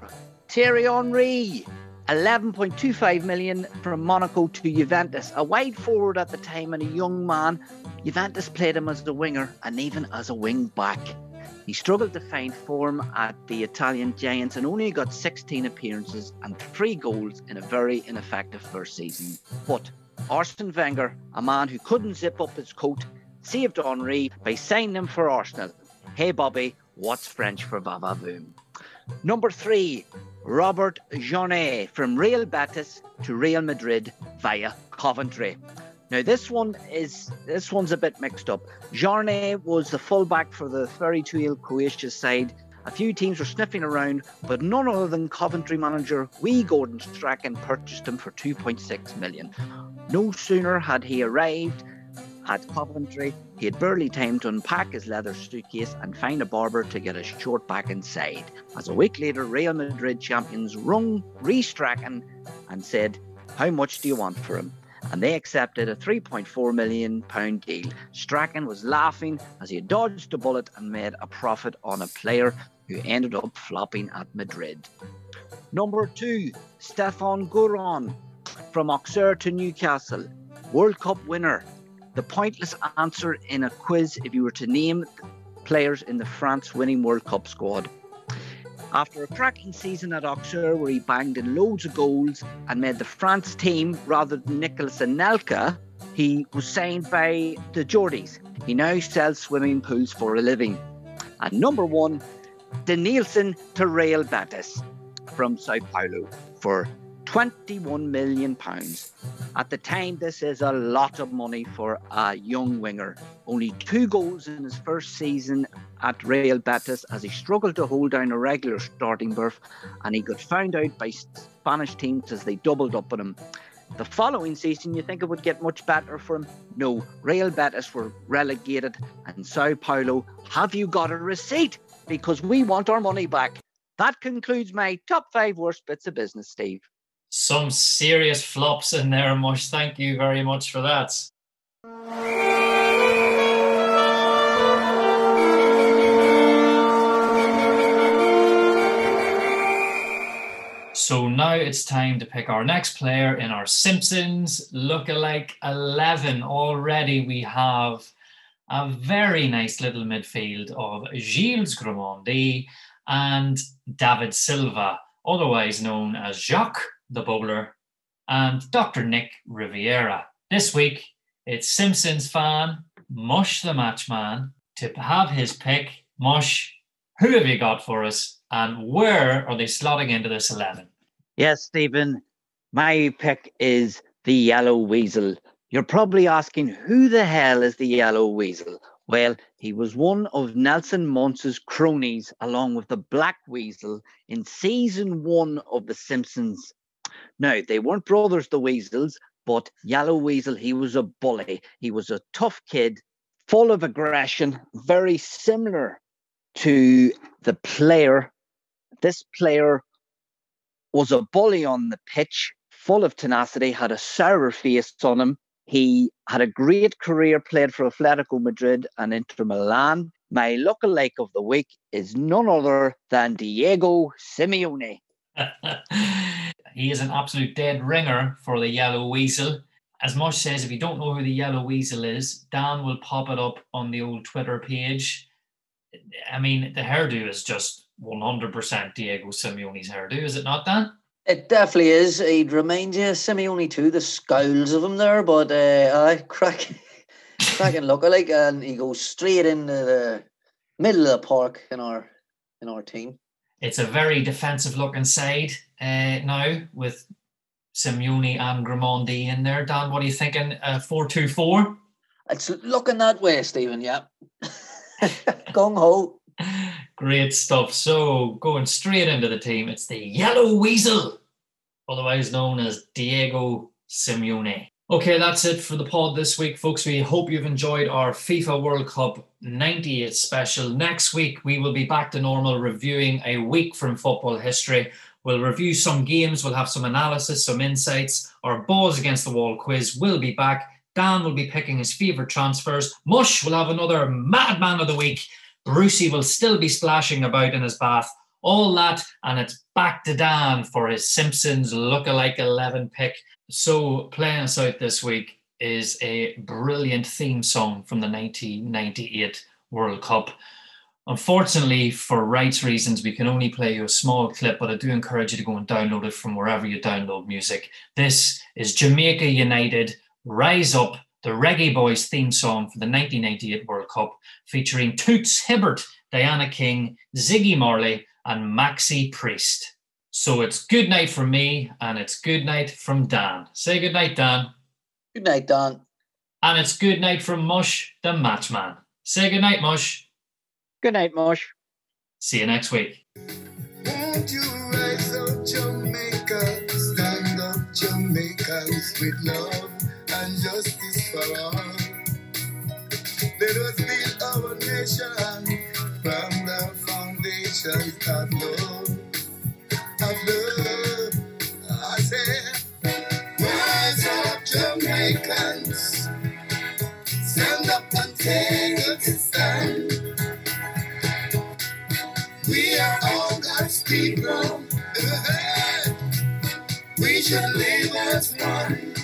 Thierry Henry. 11.25 million from Monaco to Juventus. A wide forward at the time and a young man, Juventus played him as a winger and even as a wing back. He struggled to find form at the Italian Giants and only got 16 appearances and three goals in a very ineffective first season. But Arsene Wenger, a man who couldn't zip up his coat, saved Henry by signing him for Arsenal. Hey Bobby, what's French for Vavavoom? Number three, Robert Jarni from Real Betis to Real Madrid via Coventry. Now this one is this one's a bit mixed up. Jarni was the fullback for the 32-year Croatia side. A few teams were sniffing around, but none other than Coventry manager Wee Gordon Strachan purchased him for 2.6 million. No sooner had he arrived at Coventry, he had barely time to unpack his leather suitcase and find a barber to get his short back inside. As a week later, Real Madrid champions rung Rhys Strachan and said, How much do you want for him? And they accepted a £3.4 million deal. Strachan was laughing as he dodged a bullet and made a profit on a player who ended up flopping at Madrid. Number two, Stefan Gourron from Auxerre to Newcastle. World Cup winner the pointless answer in a quiz if you were to name players in the France winning World Cup squad. After a cracking season at Auxerre where he banged in loads of goals and made the France team rather than Nicolas Anelka, he was signed by the Geordies. He now sells swimming pools for a living. And number one, Denilson to Real Betis from Sao Paulo for 21 million pounds. At the time, this is a lot of money for a young winger. Only two goals in his first season at Real Betis as he struggled to hold down a regular starting berth and he got found out by Spanish teams as they doubled up on him. The following season, you think it would get much better for him? No, Real Betis were relegated and Sao Paulo, have you got a receipt? Because we want our money back. That concludes my top five worst bits of business, Steve. Some serious flops in there, Mush. Thank you very much for that. So now it's time to pick our next player in our Simpsons look-alike 11. Already we have a very nice little midfield of Gilles Grimandi and David Silva, otherwise known as Jacques the Bubbler, and Dr. Nick Riviera. This week, it's Simpsons fan Mush the Matchman to have his pick. Mush, who have you got for us, and where are they slotting into this 11? Yes, Stephen, my pick is the Yellow Weasel. You're probably asking, who the hell is the Yellow Weasel? Well, he was one of Nelson Muntz' cronies, along with the Black Weasel, in season one of The Simpsons. Now, they weren't brothers, the Weasels, but Yellow Weasel, he was a bully. He was a tough kid, full of aggression, very similar to the player. This player was a bully on the pitch, full of tenacity, had a sour face on him. He had a great career, played for Atletico Madrid and Inter Milan. My lookalike of the week is none other than Diego Simeone. he is an absolute dead ringer for the Yellow Weasel. As Mush says, if you don't know who the Yellow Weasel is, Dan will pop it up on the old Twitter page. I mean, the hairdo is just 100% Diego Simeone's hairdo, is it not, Dan? It definitely is. He'd remind you of Simeone too, the scowls of him there, but uh, I crack, cracking look like, and he goes straight into the middle of the park in our in our team. It's a very defensive looking side uh, now with Simeone and Grimandi in there. Dan, what are you thinking? Uh, four two four. It's looking that way, Stephen. Yeah, gung ho. Great stuff. So going straight into the team, it's the Yellow Weasel, otherwise known as Diego Simeone. Okay, that's it for the pod this week, folks. We hope you've enjoyed our FIFA World Cup 90th special. Next week, we will be back to normal, reviewing a week from football history. We'll review some games, we'll have some analysis, some insights. Our balls against the wall quiz will be back. Dan will be picking his favourite transfers. Mush will have another Madman of the Week. Brucey will still be splashing about in his bath. All that, and it's back to Dan for his Simpsons look-alike 11 pick. So, playing us out this week is a brilliant theme song from the 1998 World Cup. Unfortunately, for rights reasons, we can only play you a small clip, but I do encourage you to go and download it from wherever you download music. This is Jamaica United Rise Up, the Reggae Boys theme song for the 1998 World Cup, featuring Toots Hibbert, Diana King, Ziggy Marley, and Maxi Priest. So it's good night from me, and it's good night from Dan. Say good night, Dan. Good night, Dan. And it's good night from Mush, the matchman. Say good night, Mush. Good night, Mush. See you next week. Won't you rise up, Jamaica? Stand up, Jamaicans, with love and justice for all. Let us build our nation from the foundation of love, of love. I say, rise up, Jamaicans, stand up and take a stand. We are all God's people. Uh-huh. We should live as one.